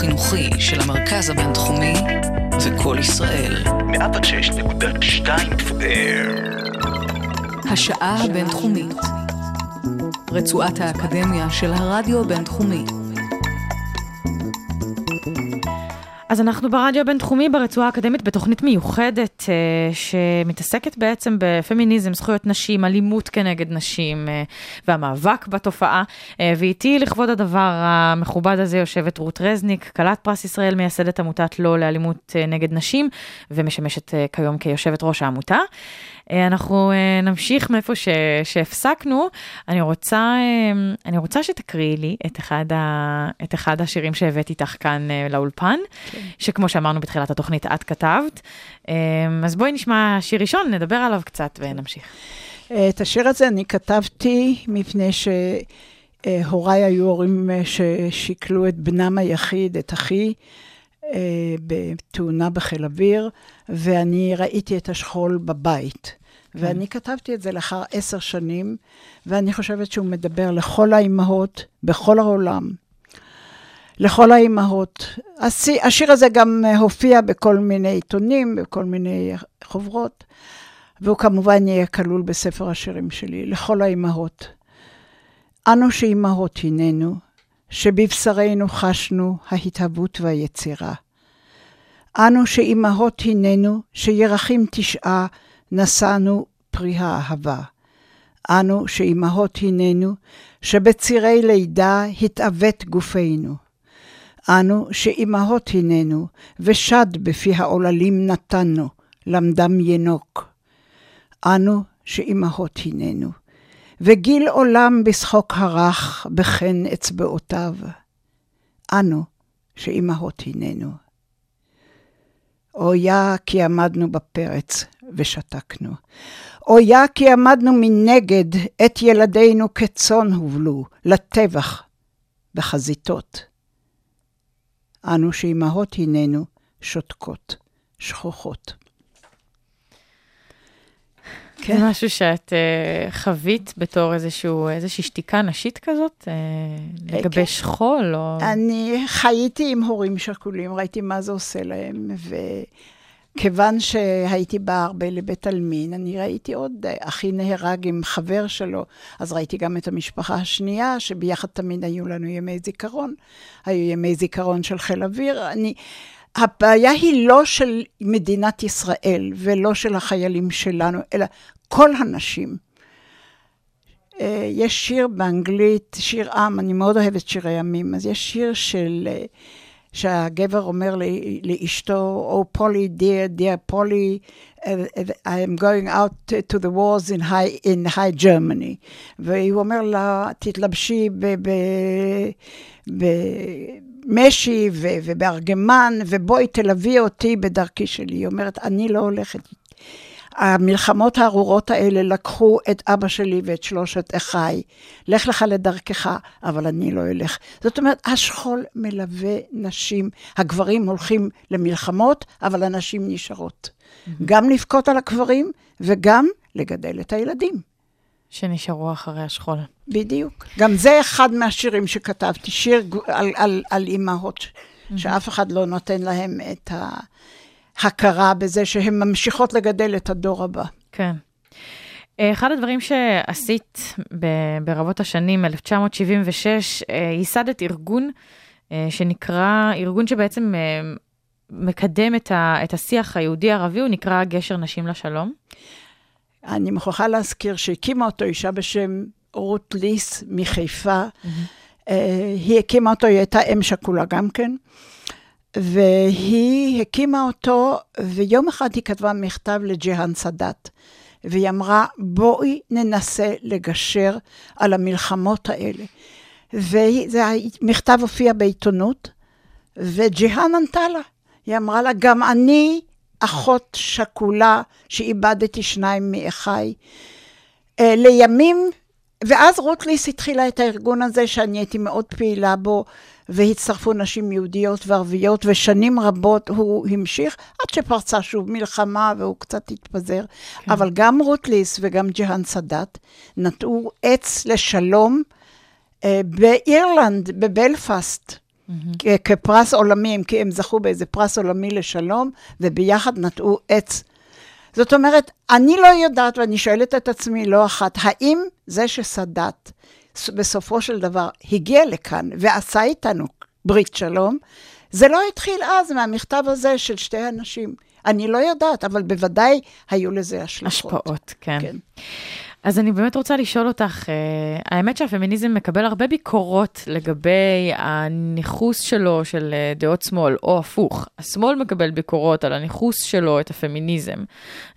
החינוכי של המרכז הבינתחומי זה קול ישראל. 106.2 FM. השעה הבינתחומית, רצועת האקדמיה של הרדיו הבינתחומי. אז אנחנו ברדיו הבינתחומי ברצועה האקדמית בתוכנית מיוחדת אה, שמתעסקת בעצם בפמיניזם, זכויות נשים, אלימות כנגד נשים אה, והמאבק בתופעה. אה, ואיתי לכבוד הדבר המכובד הזה יושבת רות רזניק, כלת פרס ישראל, מייסדת עמותת לא לאלימות אה, נגד נשים ומשמשת אה, כיום כיושבת ראש העמותה. אה, אנחנו אה, נמשיך מאיפה ש, שהפסקנו. אני רוצה, אה, אני רוצה שתקריאי לי את אחד, ה, את אחד השירים שהבאת איתך כאן לאולפן, כן. שכמו שאמרנו בתחילת התוכנית, את כתבת. אז בואי נשמע שיר ראשון, נדבר עליו קצת ונמשיך. את השיר הזה אני כתבתי מפני שהוריי היו הורים ששכלו את בנם היחיד, את אחי, בתאונה בחיל אוויר, ואני ראיתי את השכול בבית. ואני כתבתי את זה לאחר עשר שנים, ואני חושבת שהוא מדבר לכל האימהות בכל העולם. לכל האימהות. השי- השיר הזה גם אה, הופיע בכל מיני עיתונים, בכל מיני חוברות, והוא כמובן יהיה כלול בספר השירים שלי, לכל האימהות. אנו שאימהות הננו, שבבשרנו חשנו ההתהוות והיצירה. אנו שאימהות הננו, שירחים תשעה נשאנו פרי האהבה. אנו שאימהות הננו, שבצירי לידה התעוות גופנו. אנו שאימהות הננו, ושד בפי העוללים נתנו, למדם ינוק. אנו שאימהות הננו, וגיל עולם בשחוק הרך בחן אצבעותיו. אנו שאימהות הננו. אויה כי עמדנו בפרץ ושתקנו. אויה כי עמדנו מנגד את ילדינו כצאן הובלו לטבח בחזיתות. אנו שאימהות הננו שותקות, שכוחות. כן. זה משהו שאת uh, חווית בתור איזשהו, איזושהי שתיקה נשית כזאת, uh, לגבי כן. שכול, או... אני חייתי עם הורים שכולים, ראיתי מה זה עושה להם, וכיוון שהייתי באה הרבה לבית עלמין, אני ראיתי עוד, אחי נהרג עם חבר שלו, אז ראיתי גם את המשפחה השנייה, שביחד תמיד היו לנו ימי זיכרון, היו ימי זיכרון של חיל אוויר. אני... הבעיה היא לא של מדינת ישראל ולא של החיילים שלנו, אלא כל הנשים. אה, יש שיר באנגלית, שיר עם, אני מאוד אוהבת שירי עמים, אז יש שיר של, אה, שהגבר אומר לאשתו, Oh, Polly, dear, dear Polly, uh, I am going out to the wars in high, in high Germany. והוא אומר לה, תתלבשי ב... ב, ב משי ו- ובארגמן, ובואי תלווי אותי בדרכי שלי. היא אומרת, אני לא הולכת. המלחמות הארורות האלה לקחו את אבא שלי ואת שלושת אחיי. לך לך לדרכך, אבל אני לא אלך. זאת אומרת, השכול מלווה נשים. הגברים הולכים למלחמות, אבל הנשים נשארות. גם לבכות על הקברים וגם לגדל את הילדים. שנשארו אחרי השכול. בדיוק. גם זה אחד מהשירים שכתבתי, שיר על, על, על אימהות, שאף אחד לא נותן להם את ההכרה בזה שהן ממשיכות לגדל את הדור הבא. כן. אה, אחד הדברים שעשית ברבות השנים, 1976, אה, ייסדת ארגון אה, שנקרא, ארגון שבעצם מקדם את, ה, את השיח היהודי-ערבי, הוא נקרא גשר נשים לשלום. אני מוכרחה להזכיר שהקימה אותו אישה בשם רות ליס מחיפה. אה, היא הקימה אותו, היא הייתה אם שכולה גם כן. והיא הקימה אותו, ויום אחד היא כתבה מכתב לג'יהאן סאדאת, והיא אמרה, בואי ננסה לגשר על המלחמות האלה. והמכתב הופיע בעיתונות, וג'יהאן ענתה לה. היא אמרה לה, גם אני אחות שכולה שאיבדתי שניים מאחיי. אה, לימים ואז רות ליס התחילה את הארגון הזה, שאני הייתי מאוד פעילה בו, והצטרפו נשים יהודיות וערביות, ושנים רבות הוא המשיך, עד שפרצה שוב מלחמה והוא קצת התפזר. כן. אבל גם רות ליס וגם ג'האן סאדאת נטעו עץ לשלום אה, באירלנד, בבלפאסט. כ- כפרס עולמי, כי הם זכו באיזה פרס עולמי לשלום, וביחד נטעו עץ. זאת אומרת, אני לא יודעת, ואני שואלת את עצמי לא אחת, האם זה שסאדאת בסופו של דבר הגיע לכאן ועשה איתנו ברית שלום, זה לא התחיל אז מהמכתב הזה של שתי הנשים. אני לא יודעת, אבל בוודאי היו לזה השלכות. השפעות, כן. כן. אז אני באמת רוצה לשאול אותך, אה, האמת שהפמיניזם מקבל הרבה ביקורות לגבי הניכוס שלו של אה, דעות שמאל, או הפוך, השמאל מקבל ביקורות על הניכוס שלו את הפמיניזם.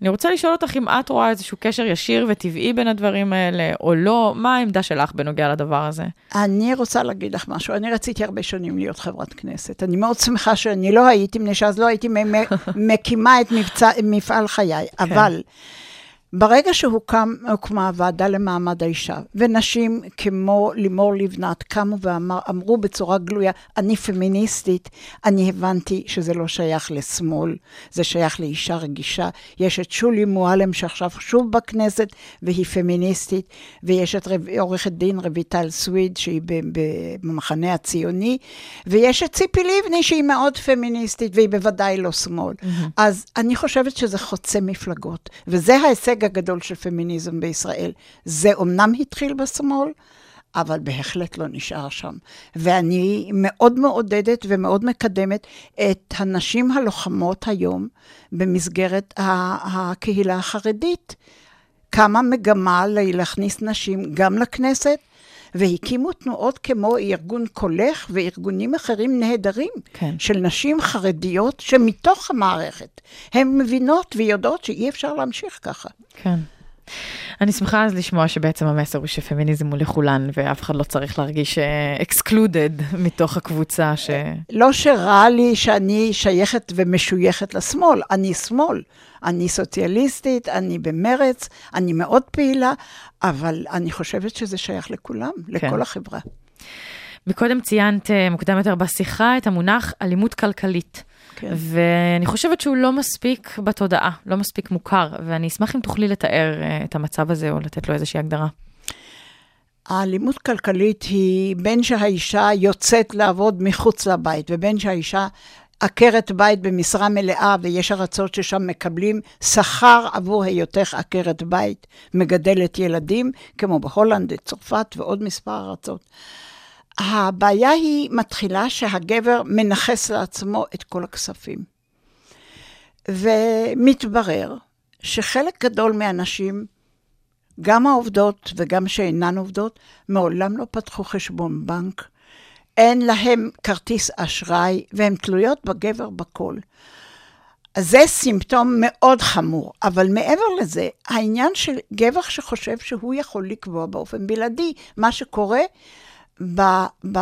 אני רוצה לשאול אותך אם את רואה איזשהו קשר ישיר וטבעי בין הדברים האלה, או לא, מה העמדה שלך בנוגע לדבר הזה? אני רוצה להגיד לך משהו. אני רציתי הרבה שנים להיות חברת כנסת. אני מאוד שמחה שאני לא הייתי, מפני שאז לא הייתי מקימה את מבצע, מפעל חיי. אבל ברגע שהוקמה הוועדה למעמד האישה, ונשים כמו לימור לבנת קמו ואמרו בצורה גלויה, אני פמיניסטית, אני הבנתי שזה לא שייך לשמאל, זה שייך לאישה רגישה. יש את שולי מועלם שעכשיו שוב בכנסת, והיא פמיניסטית, ויש את עורכת דין רויטל סוויד, שהיא במחנה הציוני, ויש את ציפי לבני, שהיא מאוד פמיניסטית, והיא בוודאי לא שמאל. אז אני חושבת שזה חוצה מפלגות, וזה ההישג הגדול של פמיניזם בישראל. זה אומנם התחיל בשמאל, אבל בהחלט לא נשאר שם. ואני מאוד מעודדת ומאוד מקדמת את הנשים הלוחמות היום במסגרת הקהילה החרדית. קמה מגמה להכניס נשים גם לכנסת, והקימו תנועות כמו ארגון קולך וארגונים אחרים נהדרים, כן. של נשים חרדיות שמתוך המערכת, הן מבינות ויודעות שאי אפשר להמשיך ככה. כן. אני שמחה אז לשמוע שבעצם המסר הוא שפמיניזם הוא לכולן, ואף אחד לא צריך להרגיש אקסקלודד מתוך הקבוצה ש... לא שרע לי שאני שייכת ומשויכת לשמאל, אני שמאל. אני סוציאליסטית, אני במרץ, אני מאוד פעילה, אבל אני חושבת שזה שייך לכולם, כן. לכל החברה. מקודם ציינת אה, מוקדם יותר בשיחה את המונח אלימות כלכלית. כן. ואני חושבת שהוא לא מספיק בתודעה, לא מספיק מוכר, ואני אשמח אם תוכלי לתאר אה, את המצב הזה או לתת לו איזושהי הגדרה. האלימות כלכלית היא בין שהאישה יוצאת לעבוד מחוץ לבית, ובין שהאישה עקרת בית במשרה מלאה, ויש ארצות ששם מקבלים שכר עבור היותך עקרת בית, מגדלת ילדים, כמו בהולנד, צרפת ועוד מספר ארצות. הבעיה היא מתחילה שהגבר מנכס לעצמו את כל הכספים. ומתברר שחלק גדול מהנשים, גם העובדות וגם שאינן עובדות, מעולם לא פתחו חשבון בנק. אין להם כרטיס אשראי, והן תלויות בגבר בכל. אז זה סימפטום מאוד חמור, אבל מעבר לזה, העניין של גבר שחושב שהוא יכול לקבוע באופן בלעדי מה שקורה, ב, ב,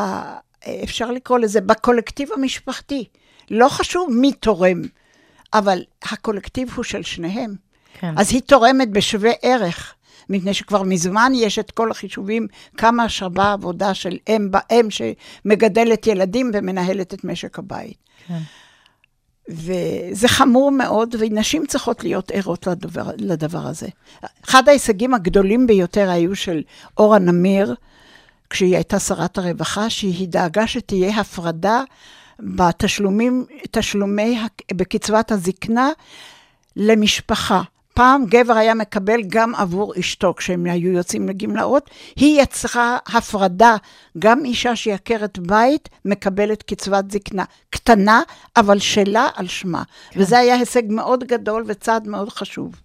אפשר לקרוא לזה, בקולקטיב המשפחתי. לא חשוב מי תורם, אבל הקולקטיב הוא של שניהם. כן. אז היא תורמת בשווה ערך, מפני שכבר מזמן יש את כל החישובים כמה שווה עבודה של אם באם שמגדלת ילדים ומנהלת את משק הבית. כן. וזה חמור מאוד, ונשים צריכות להיות ערות לדבר, לדבר הזה. אחד ההישגים הגדולים ביותר היו של אורה נמיר, כשהיא הייתה שרת הרווחה, שהיא דאגה שתהיה הפרדה בתשלומים, תשלומי, בקצבת הזקנה למשפחה. פעם גבר היה מקבל גם עבור אשתו כשהם היו יוצאים לגמלאות, היא יצרה הפרדה, גם אישה שהיא עקרת בית מקבלת קצבת זקנה קטנה, אבל שלה על שמה. כן. וזה היה הישג מאוד גדול וצעד מאוד חשוב.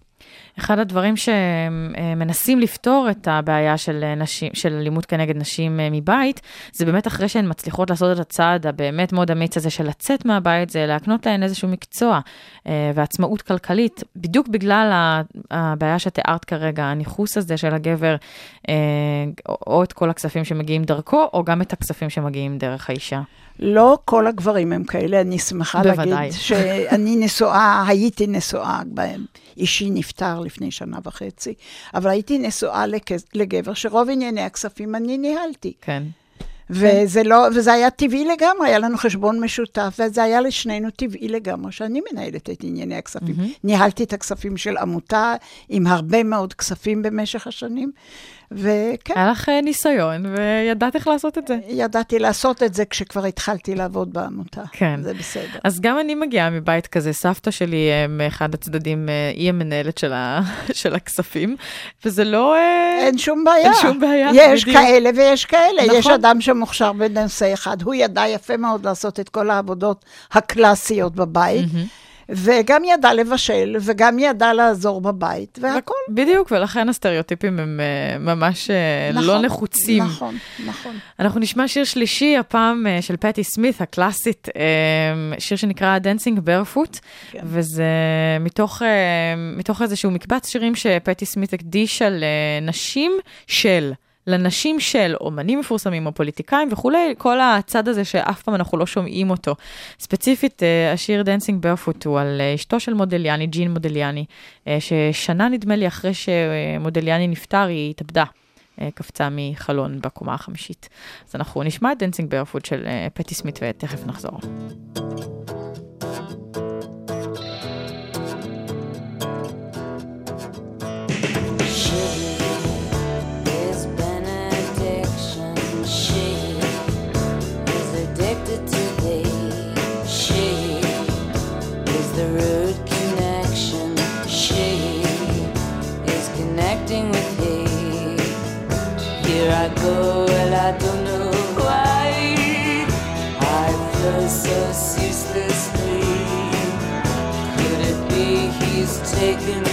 אחד הדברים שמנסים לפתור את הבעיה של נשים, של אלימות כנגד נשים אה, מבית, זה באמת אחרי שהן מצליחות לעשות את הצעד הבאמת מאוד אמיץ הזה של לצאת מהבית, זה להקנות להן איזשהו מקצוע אה, ועצמאות כלכלית, בדיוק בגלל הבעיה שתיארת כרגע, הניכוס הזה של הגבר, אה, או את כל הכספים שמגיעים דרכו, או גם את הכספים שמגיעים דרך האישה. לא כל הגברים הם כאלה, אני שמחה בוודאי. להגיד שאני נשואה, הייתי נשואה, אישי נפטר לפני שנה וחצי, אבל הייתי נשואה לגבר שרוב ענייני הכספים אני ניהלתי. כן. וזה לא, וזה היה טבעי לגמרי, היה לנו חשבון משותף, וזה היה לשנינו טבעי לגמרי שאני מנהלת את ענייני הכספים. ניהלתי את הכספים של עמותה עם הרבה מאוד כספים במשך השנים, וכן, היה לך אה, ניסיון, וידעת איך לעשות את זה. ידעתי לעשות את זה כשכבר התחלתי לעבוד בעמותה. כן. זה בסדר. אז גם אני מגיעה מבית כזה, סבתא שלי אה, מאחד הצדדים, אה, היא המנהלת של, ה... של הכספים, וזה לא... אין שום בעיה. אין שום בעיה, יש בדיוק. כאלה ויש כאלה. נכון. יש אדם שמוכשר בנושא אחד. הוא ידע יפה מאוד לעשות את כל העבודות הקלאסיות בבית, וגם ידע לבשל, וגם ידע לעזור בבית, והכל. בדיוק, ולכן הסטריאוטיפים הם אה, ממש אה, לא נכון, נחוצים. נכון, נכון. אנחנו נשמע שיר שלישי, הפעם אה, של פטי סמית, הקלאסית, שיר שנקרא Dancing Barefoot, כן. וזה מתוך, מתוך איזשהו מקבץ שירים שפטי סמית הקדישה לנשים של. לנשים של אומנים מפורסמים או פוליטיקאים וכולי, כל הצד הזה שאף פעם אנחנו לא שומעים אותו. ספציפית, אה, השיר Dancing Barefoot הוא על אה, אשתו של מודיליאני, ג'ין מודיליאני, אה, ששנה נדמה לי אחרי שמודיליאני נפטר, היא התאבדה. קפצה מחלון בקומה החמישית. אז אנחנו נשמע את Dancing Barefoot של פטי סמית ותכף נחזור. His the root connection. She is connecting with thee. Here I go, and I don't know why. I flow so ceaselessly. Could it be he's taken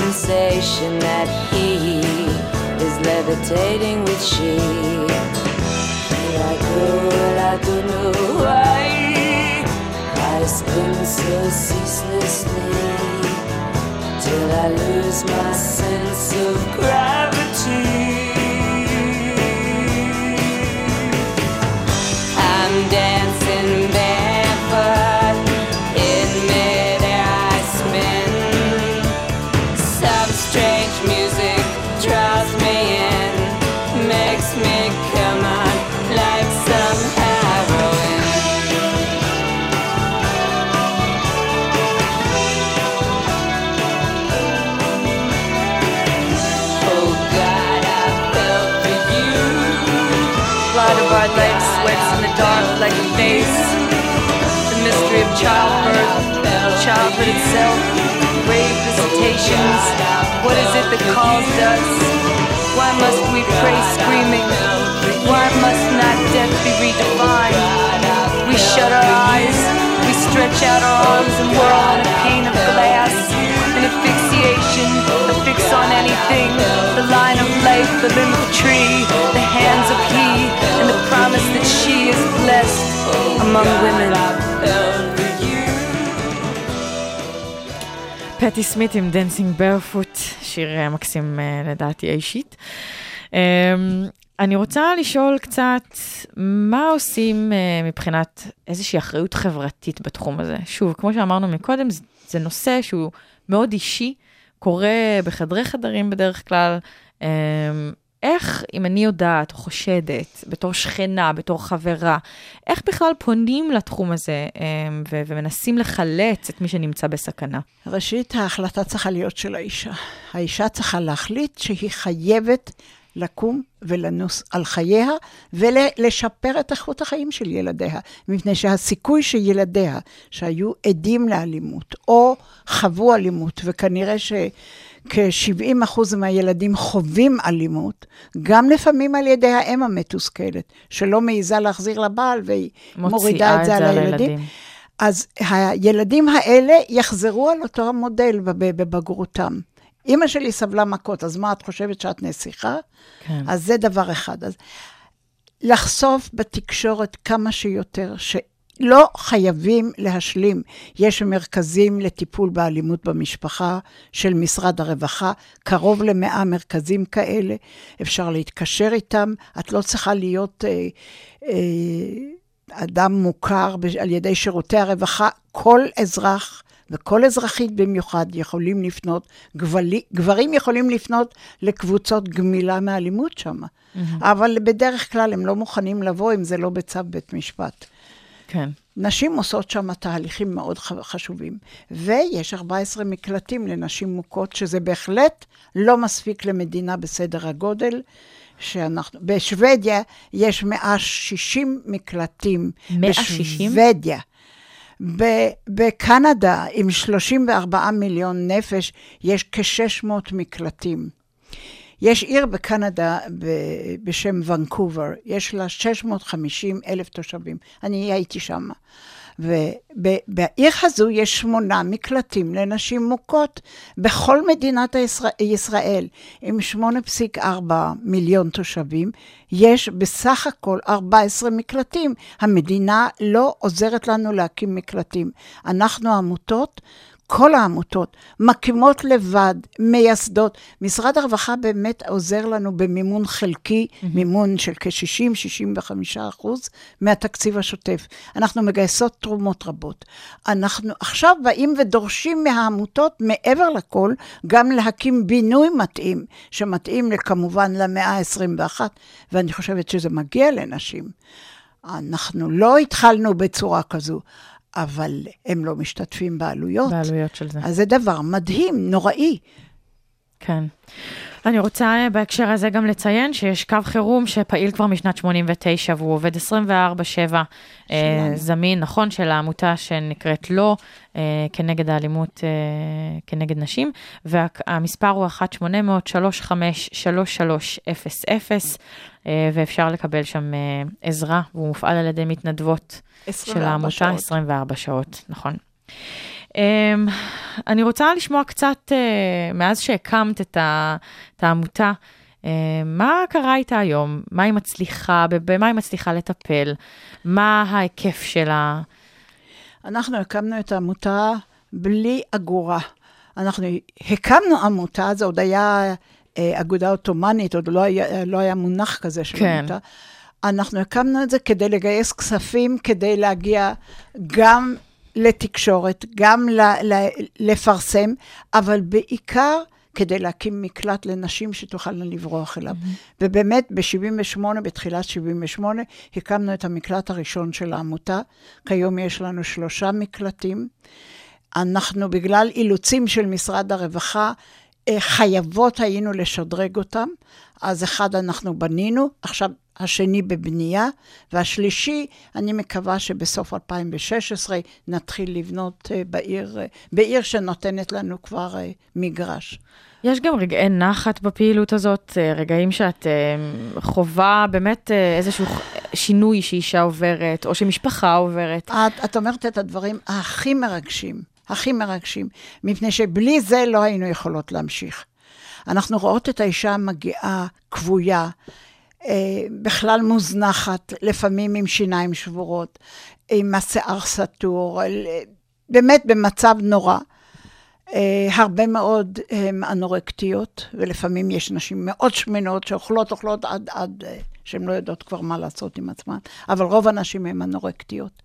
sensation that he is levitating with she. And I don't know why. I spin so ceaselessly till I lose my sense of gravity. Like a face. The mystery of childbirth, offered itself, grave visitations. What is it that calls us? Why must we pray screaming? Why must not death be redefined? We shut our eyes, we stretch out our arms and whirl on a pane of glass. An asphyxiation, on anything. The line of life, the limb of tree, the hands of he, and the promise that she is blessed among women. פטי סמית עם Dancing Barefoot, שיר אה, מקסים אה, לדעתי האישית. אמ, אני רוצה לשאול קצת, מה עושים אה, מבחינת איזושהי אחריות חברתית בתחום הזה? שוב, כמו שאמרנו מקודם, זה, נושא שהוא מאוד אישי, קורה בחדרי חדרים בדרך כלל. אמ, איך, אם אני יודעת או חושדת, בתור שכנה, בתור חברה, איך בכלל פונים לתחום הזה אמ, ו- ומנסים לחלץ את מי שנמצא בסכנה? ראשית, ההחלטה צריכה להיות של האישה. האישה צריכה להחליט שהיא חייבת לקום ולנוס על חייה ולשפר את איכות החיים של ילדיה, מפני שהסיכוי שילדיה שהיו עדים לאלימות או חוו אלימות, וכנראה ש... כ-70% מהילדים חווים אלימות, גם לפעמים על ידי האם המתוסכלת, שלא מעיזה להחזיר לבעל והיא מורידה את זה על הילדים. אז הילדים האלה יחזרו על אותו המודל בב- בבגרותם. אימא שלי סבלה מכות, אז מה, את חושבת שאת נסיכה? כן. אז זה דבר אחד. אז לחשוף בתקשורת כמה שיותר, שלא חייבים להשלים. יש מרכזים לטיפול באלימות במשפחה של משרד הרווחה, קרוב למאה מרכזים כאלה, אפשר להתקשר איתם. את לא צריכה להיות אה, אה, אדם מוכר על ידי שירותי הרווחה. כל אזרח וכל אזרחית במיוחד יכולים לפנות, גבלי, גברים יכולים לפנות לקבוצות גמילה מאלימות שם. אבל בדרך כלל הם לא מוכנים לבוא אם זה לא בצו בית משפט. כן. נשים עושות שם תהליכים מאוד חשובים. ויש 14 מקלטים לנשים מוכות, שזה בהחלט לא מספיק למדינה בסדר הגודל. שאנחנו, בשוודיה יש 160 מקלטים. 160? בשוודיה. בקנדה, עם 34 מיליון נפש, יש כ-600 מקלטים. יש עיר בקנדה בשם ונקובר, יש לה 650 אלף תושבים. אני הייתי שם. ובעיר הזו יש שמונה מקלטים לנשים מוכות בכל מדינת ישראל, עם 8.4 מיליון תושבים, יש בסך הכל 14 מקלטים. המדינה לא עוזרת לנו להקים מקלטים. אנחנו העמותות, כל העמותות מקימות לבד, מייסדות. משרד הרווחה באמת עוזר לנו במימון חלקי, mm-hmm. מימון של כ-60-65 אחוז מהתקציב השוטף. אנחנו מגייסות תרומות רבות. אנחנו עכשיו באים ודורשים מהעמותות, מעבר לכל, גם להקים בינוי מתאים, שמתאים כמובן למאה ה-21, ואני חושבת שזה מגיע לנשים. אנחנו לא התחלנו בצורה כזו. אבל הם לא משתתפים בעלויות. בעלויות של זה. אז זה דבר מדהים, נוראי. כן. אני רוצה אה, בהקשר הזה גם לציין שיש קו חירום שפעיל כבר משנת 89 והוא עובד 24/7 אה, שלנו. זמין, נכון, של העמותה שנקראת לא, אה, כנגד האלימות אה, כנגד נשים, והמספר הוא 1-800-353300, אה, ואפשר לקבל שם אה, עזרה, והוא מופעל על ידי מתנדבות של 24 העמותה שעות. 24 שעות, נכון. Um, אני רוצה לשמוע קצת, uh, מאז שהקמת את, ה, את העמותה, uh, מה קרה איתה היום? מה היא מצליחה, במה היא מצליחה לטפל? מה ההיקף שלה? אנחנו הקמנו את העמותה בלי אגורה. אנחנו הקמנו עמותה, זה עוד היה אה, אגודה עות'מאנית, עוד לא היה, לא היה מונח כזה של כן. עמותה. אנחנו הקמנו את זה כדי לגייס כספים, כדי להגיע גם לתקשורת, גם ל, ל, לפרסם, אבל בעיקר כדי להקים מקלט לנשים שתוכלנה לברוח אליו. ובאמת, ב-78, בתחילת 78, הקמנו את המקלט הראשון של העמותה. כיום יש לנו שלושה מקלטים. אנחנו, בגלל אילוצים של משרד הרווחה, חייבות היינו לשדרג אותם. אז אחד אנחנו בנינו, עכשיו השני בבנייה, והשלישי, אני מקווה שבסוף 2016 נתחיל לבנות אה, בעיר, אה, בעיר שנותנת לנו כבר אה, מגרש. יש גם רגעי נחת בפעילות הזאת, אה, רגעים שאת אה, חווה באמת אה, איזשהו שינוי שאישה עוברת, או שמשפחה עוברת. את, את אומרת את הדברים הכי מרגשים, הכי מרגשים, מפני שבלי זה לא היינו יכולות להמשיך. אנחנו רואות את האישה מגיעה כבויה, אה, בכלל מוזנחת, לפעמים עם שיניים שבורות, עם השיער סטור, אל- באמת במצב נורא. אה, הרבה מאוד הן אנורקטיות, ולפעמים יש נשים מאוד שמנות שאוכלות, אוכלות עד, עד אה, שהן לא יודעות כבר מה לעשות עם עצמן, אבל רוב הנשים הן אנורקטיות.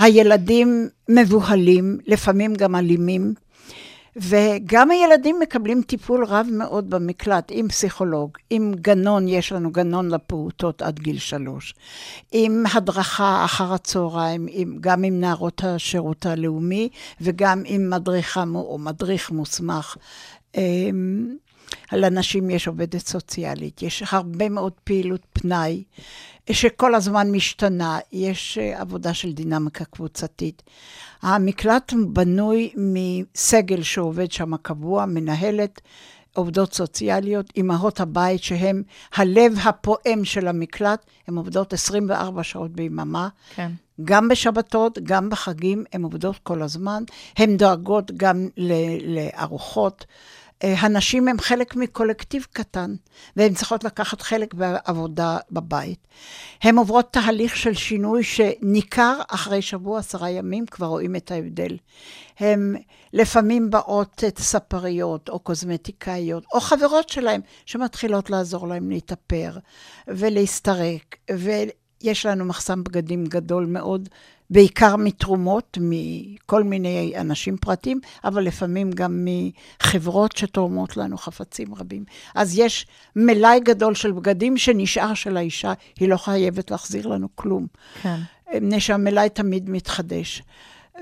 הילדים מבוהלים, לפעמים גם אלימים, וגם הילדים מקבלים טיפול רב מאוד במקלט, עם פסיכולוג, עם גנון, יש לנו גנון לפעוטות עד גיל שלוש, עם הדרכה אחר הצהריים, עם, גם עם נערות השירות הלאומי, וגם עם מדריכה או מדריך מוסמך. לנשים יש עובדת סוציאלית, יש הרבה מאוד פעילות פנאי, שכל הזמן משתנה, יש אה, עבודה של דינמיקה קבוצתית. המקלט בנוי מסגל שעובד שם קבוע, מנהלת, עובדות סוציאליות, אימהות הבית שהן הלב הפועם של המקלט, הן עובדות 24 שעות ביממה. כן. גם בשבתות, גם בחגים, הן עובדות כל הזמן. הן דואגות גם ל- לארוחות. אה, הנשים הן חלק מקולקטיב קטן, והן צריכות לקחת חלק בעבודה בבית. הן עוברות תהליך של שינוי שניכר אחרי שבוע, עשרה ימים, כבר רואים את ההבדל. הן לפעמים באות את ספריות או קוסמטיקאיות, או חברות שלהן שמתחילות לעזור להן להתאפר ולהסתרק, ויש לנו מחסם בגדים גדול מאוד. בעיקר מתרומות מכל מיני אנשים פרטיים, אבל לפעמים גם מחברות שתורמות לנו חפצים רבים. אז יש מלאי גדול של בגדים שנשאר של האישה, היא לא חייבת להחזיר לנו כלום. כן. מפני שהמלאי תמיד מתחדש.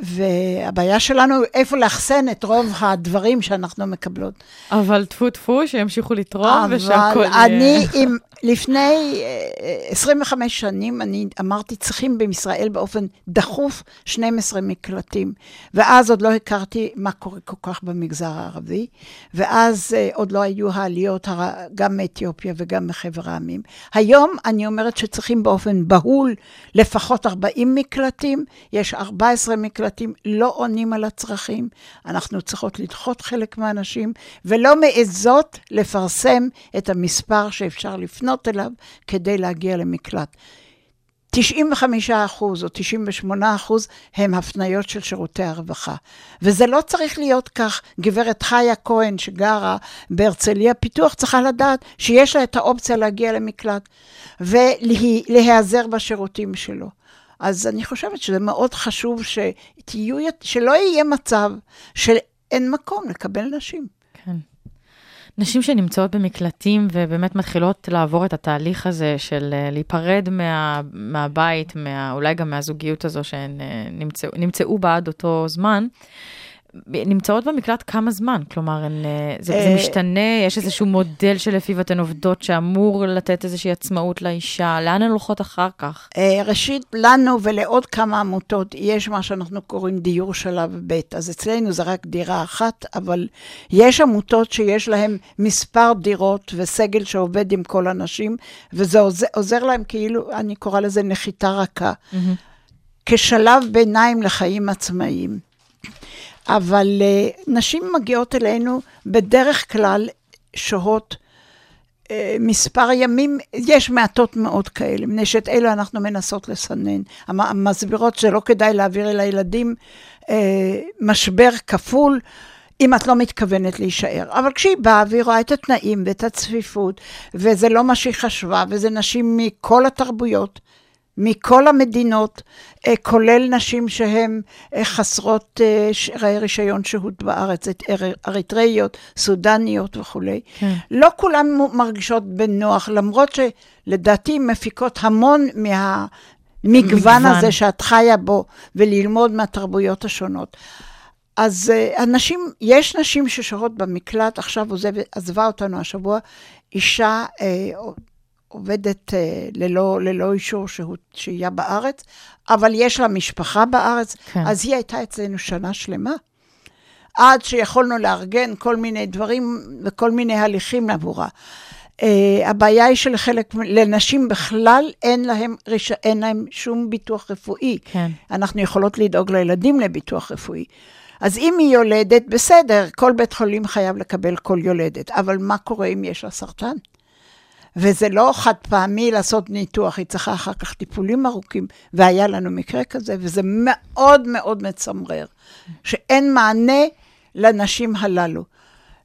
והבעיה שלנו היא איפה לאחסן את רוב הדברים שאנחנו מקבלות. אבל טפו טפו, שימשיכו לתרום ושהכול אבל יהיה... אני, אם לפני אה, 25 שנים, אני אמרתי, צריכים בישראל באופן דחוף 12 מקלטים. ואז עוד לא הכרתי מה קורה כל כך במגזר הערבי, ואז אה, עוד לא היו העליות גם מאתיופיה וגם מחבר העמים. היום אני אומרת שצריכים באופן בהול לפחות 40 מקלטים, יש 14 מקלטים, לא עונים על הצרכים. אנחנו צריכות לדחות חלק מהאנשים, ולא מעזות לפרסם את המספר שאפשר לפנות אליו כדי להגיע למקלט. 95 אחוז או 98 אחוז הם הפניות של שירותי הרווחה. וזה לא צריך להיות כך. גברת חיה כהן שגרה בהרצליה פיתוח צריכה לדעת שיש לה את האופציה להגיע למקלט ולהיעזר בשירותים שלו. אז אני חושבת שזה מאוד חשוב שתהיו, שלא יהיה מצב שאין מקום לקבל נשים. כן. נשים שנמצאות במקלטים ובאמת מתחילות לעבור את התהליך הזה של אה, להיפרד מה, מהבית, מה, אולי גם מהזוגיות הזו שהן אה, נמצאו, נמצאו בה עד אותו זמן, נמצאות במקלט כמה זמן? כלומר, הן, אה, זה, זה אה, משתנה, יש איזשהו מודל שלפיו אתן עובדות שאמור לתת איזושהי עצמאות לאישה, לאן הן הולכות אחר כך? אה, ראשית, לנו ולעוד כמה עמותות יש מה שאנחנו קוראים דיור שלב ב'. אז אצלנו זה רק דירה אחת, אבל יש עמותות שיש להן מספר דירות וסגל שעובד עם כל הנשים, וזה עוזר, עוזר להם כאילו, אני קורא לזה נחיתה רכה. כשלב ביניים לחיים עצמאיים. אבל uh, נשים מגיעות אלינו בדרך כלל שוהות uh, מספר ימים, יש מעטות מאוד כאלה, מפני שאת אלו אנחנו מנסות לסנן. המ- המסבירות שלא כדאי להעביר אל הילדים uh, משבר כפול. אם את לא מתכוונת להישאר. אבל כשהיא באה והיא רואה את התנאים ואת הצפיפות, וזה לא מה שהיא חשבה, וזה נשים מכל התרבויות, מכל המדינות, אה, כולל נשים שהן אה, חסרות אה, רישיון שהות בארץ, אריתראיות, סודניות וכולי. כן. לא כולן מרגישות בנוח, למרות שלדעתי מפיקות המון מהמגוון מגוון. הזה שאת חיה בו, וללמוד מהתרבויות השונות. אז אנשים, יש נשים ששוהות במקלט, עכשיו עוזב, עזבה אותנו השבוע, אישה, עובדת אה, ללא, ללא אישור שהוא- שהייה בארץ, אבל יש לה משפחה בארץ, כן. אז היא הייתה אצלנו שנה שלמה. עד שיכולנו לארגן כל מיני דברים וכל מיני הליכים עבורה. Uh, הבעיה היא שלחלק, לנשים בכלל אין להם, ריש, אין להם שום ביטוח רפואי. כן. אנחנו יכולות לדאוג לילדים לביטוח רפואי. אז אם היא יולדת, בסדר, כל בית חולים חייב לקבל כל יולדת, אבל מה קורה אם יש לה סרטן? וזה לא חד פעמי לעשות ניתוח, היא צריכה אחר כך טיפולים ארוכים, והיה לנו מקרה כזה, וזה מאוד מאוד מצמרר, שאין מענה לנשים הללו.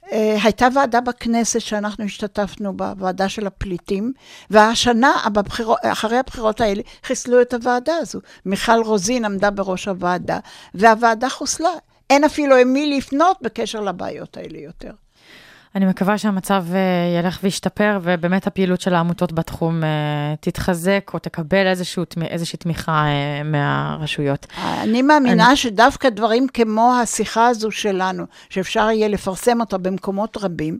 Uh, הייתה ועדה בכנסת שאנחנו השתתפנו בה, ועדה של הפליטים, והשנה, בבחירות, אחרי הבחירות האלה, חיסלו את הוועדה הזו. מיכל רוזין עמדה בראש הוועדה, והוועדה חוסלה. אין אפילו עם מי לפנות בקשר לבעיות האלה יותר. אני מקווה שהמצב אה, ילך וישתפר, ובאמת הפעילות של העמותות בתחום אה, תתחזק, או תקבל איזשהו, איזושהי תמיכה אה, מהרשויות. אני מאמינה אני... שדווקא דברים כמו השיחה הזו שלנו, שאפשר יהיה לפרסם אותה במקומות רבים,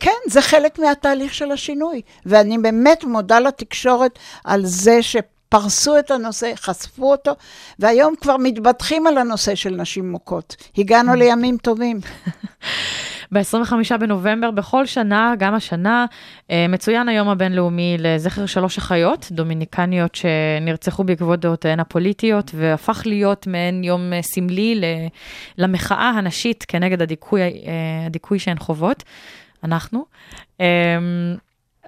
כן, זה חלק מהתהליך של השינוי. ואני באמת מודה לתקשורת על זה ש... פרסו את הנושא, חשפו אותו, והיום כבר מתבטחים על הנושא של נשים מוכות. הגענו לימים טובים. ב-25 בנובמבר בכל שנה, גם השנה, אה, מצוין היום הבינלאומי לזכר שלוש אחיות דומיניקניות שנרצחו בעקבות דעותיהן הפוליטיות, והפך להיות מעין יום אה, סמלי למחאה הנשית כנגד הדיכוי, אה, הדיכוי שהן חוות, אנחנו. אה,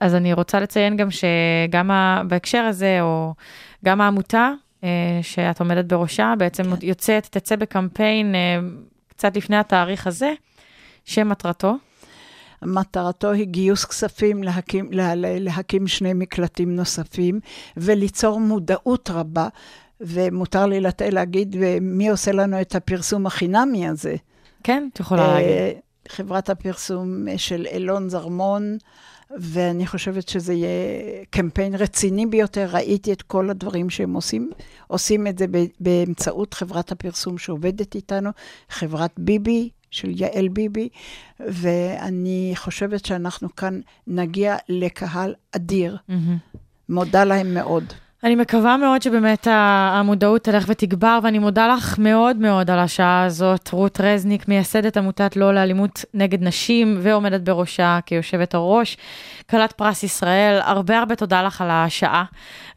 אז אני רוצה לציין גם שגם ה- בהקשר הזה, או גם העמותה שאת עומדת בראשה, בעצם יוצאת, תצא בקמפיין קצת לפני התאריך הזה, שמטרתו? מטרתו היא גיוס כספים להקים, לה, לה- להקים שני מקלטים נוספים וליצור מודעות רבה. ומותר לי לת- להגיד, מי עושה לנו את הפרסום החינמי הזה? כן, את יכולה להגיד. אה, חברת הפרסום של אילון זרמון, ואני חושבת שזה יהיה קמפיין רציני ביותר. ראיתי את כל הדברים שהם עושים. עושים את זה באמצעות חברת הפרסום שעובדת איתנו, חברת ביבי, של יעל ביבי, ואני חושבת שאנחנו כאן נגיע לקהל אדיר. מהמם. מודה להם מאוד. אני מקווה מאוד שבאמת המודעות תלך ותגבר, ואני מודה לך מאוד מאוד על השעה הזאת. רות רזניק, מייסדת עמותת לא לאלימות נגד נשים, ועומדת בראשה כיושבת הראש, כלת פרס ישראל. הרבה הרבה תודה לך על השעה,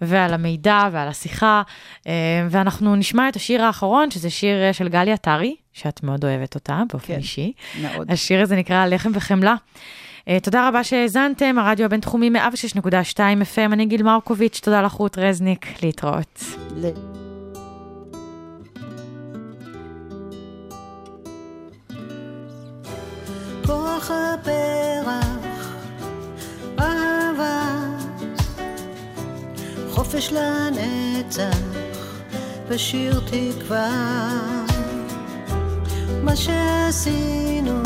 ועל המידע, ועל השיחה. אה, ואנחנו נשמע את השיר האחרון, שזה שיר של גלי עטרי, שאת מאוד אוהבת אותה באופן כן. אישי. מאוד. השיר הזה נקרא לחם וחמלה. Uh, תודה רבה שהאזנתם, הרדיו הבינתחומי 106.2 FM, אני גיל מרקוביץ', תודה לך רות רזניק, להתראות. ל- כוח הפרח, אהבה, חופש לנצח, ושיר תקווה. מה שעשינו,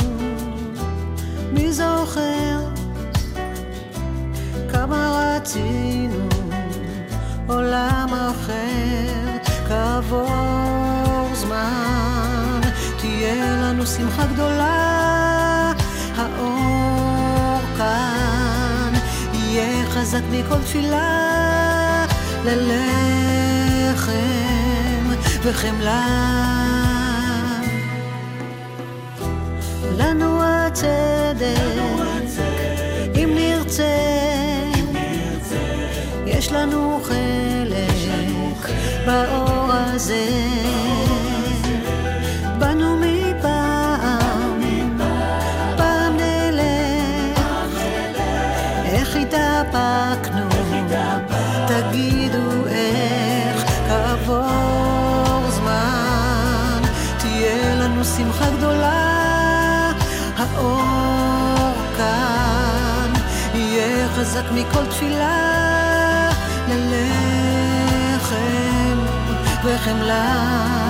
מי זוכר? כמה רצינו עולם אחר, כעבור זמן תהיה לנו שמחה גדולה, האור כאן יהיה חזק מכל תפילה, ללחם וחמלה. לנו חלק באור הזה. באנו מפעם, פעם נלך, איך התאפקנו, תגידו איך, כעבור זמן, תהיה לנו שמחה גדולה, האור כאן, יהיה חזק מכל תפילה, וחמלה.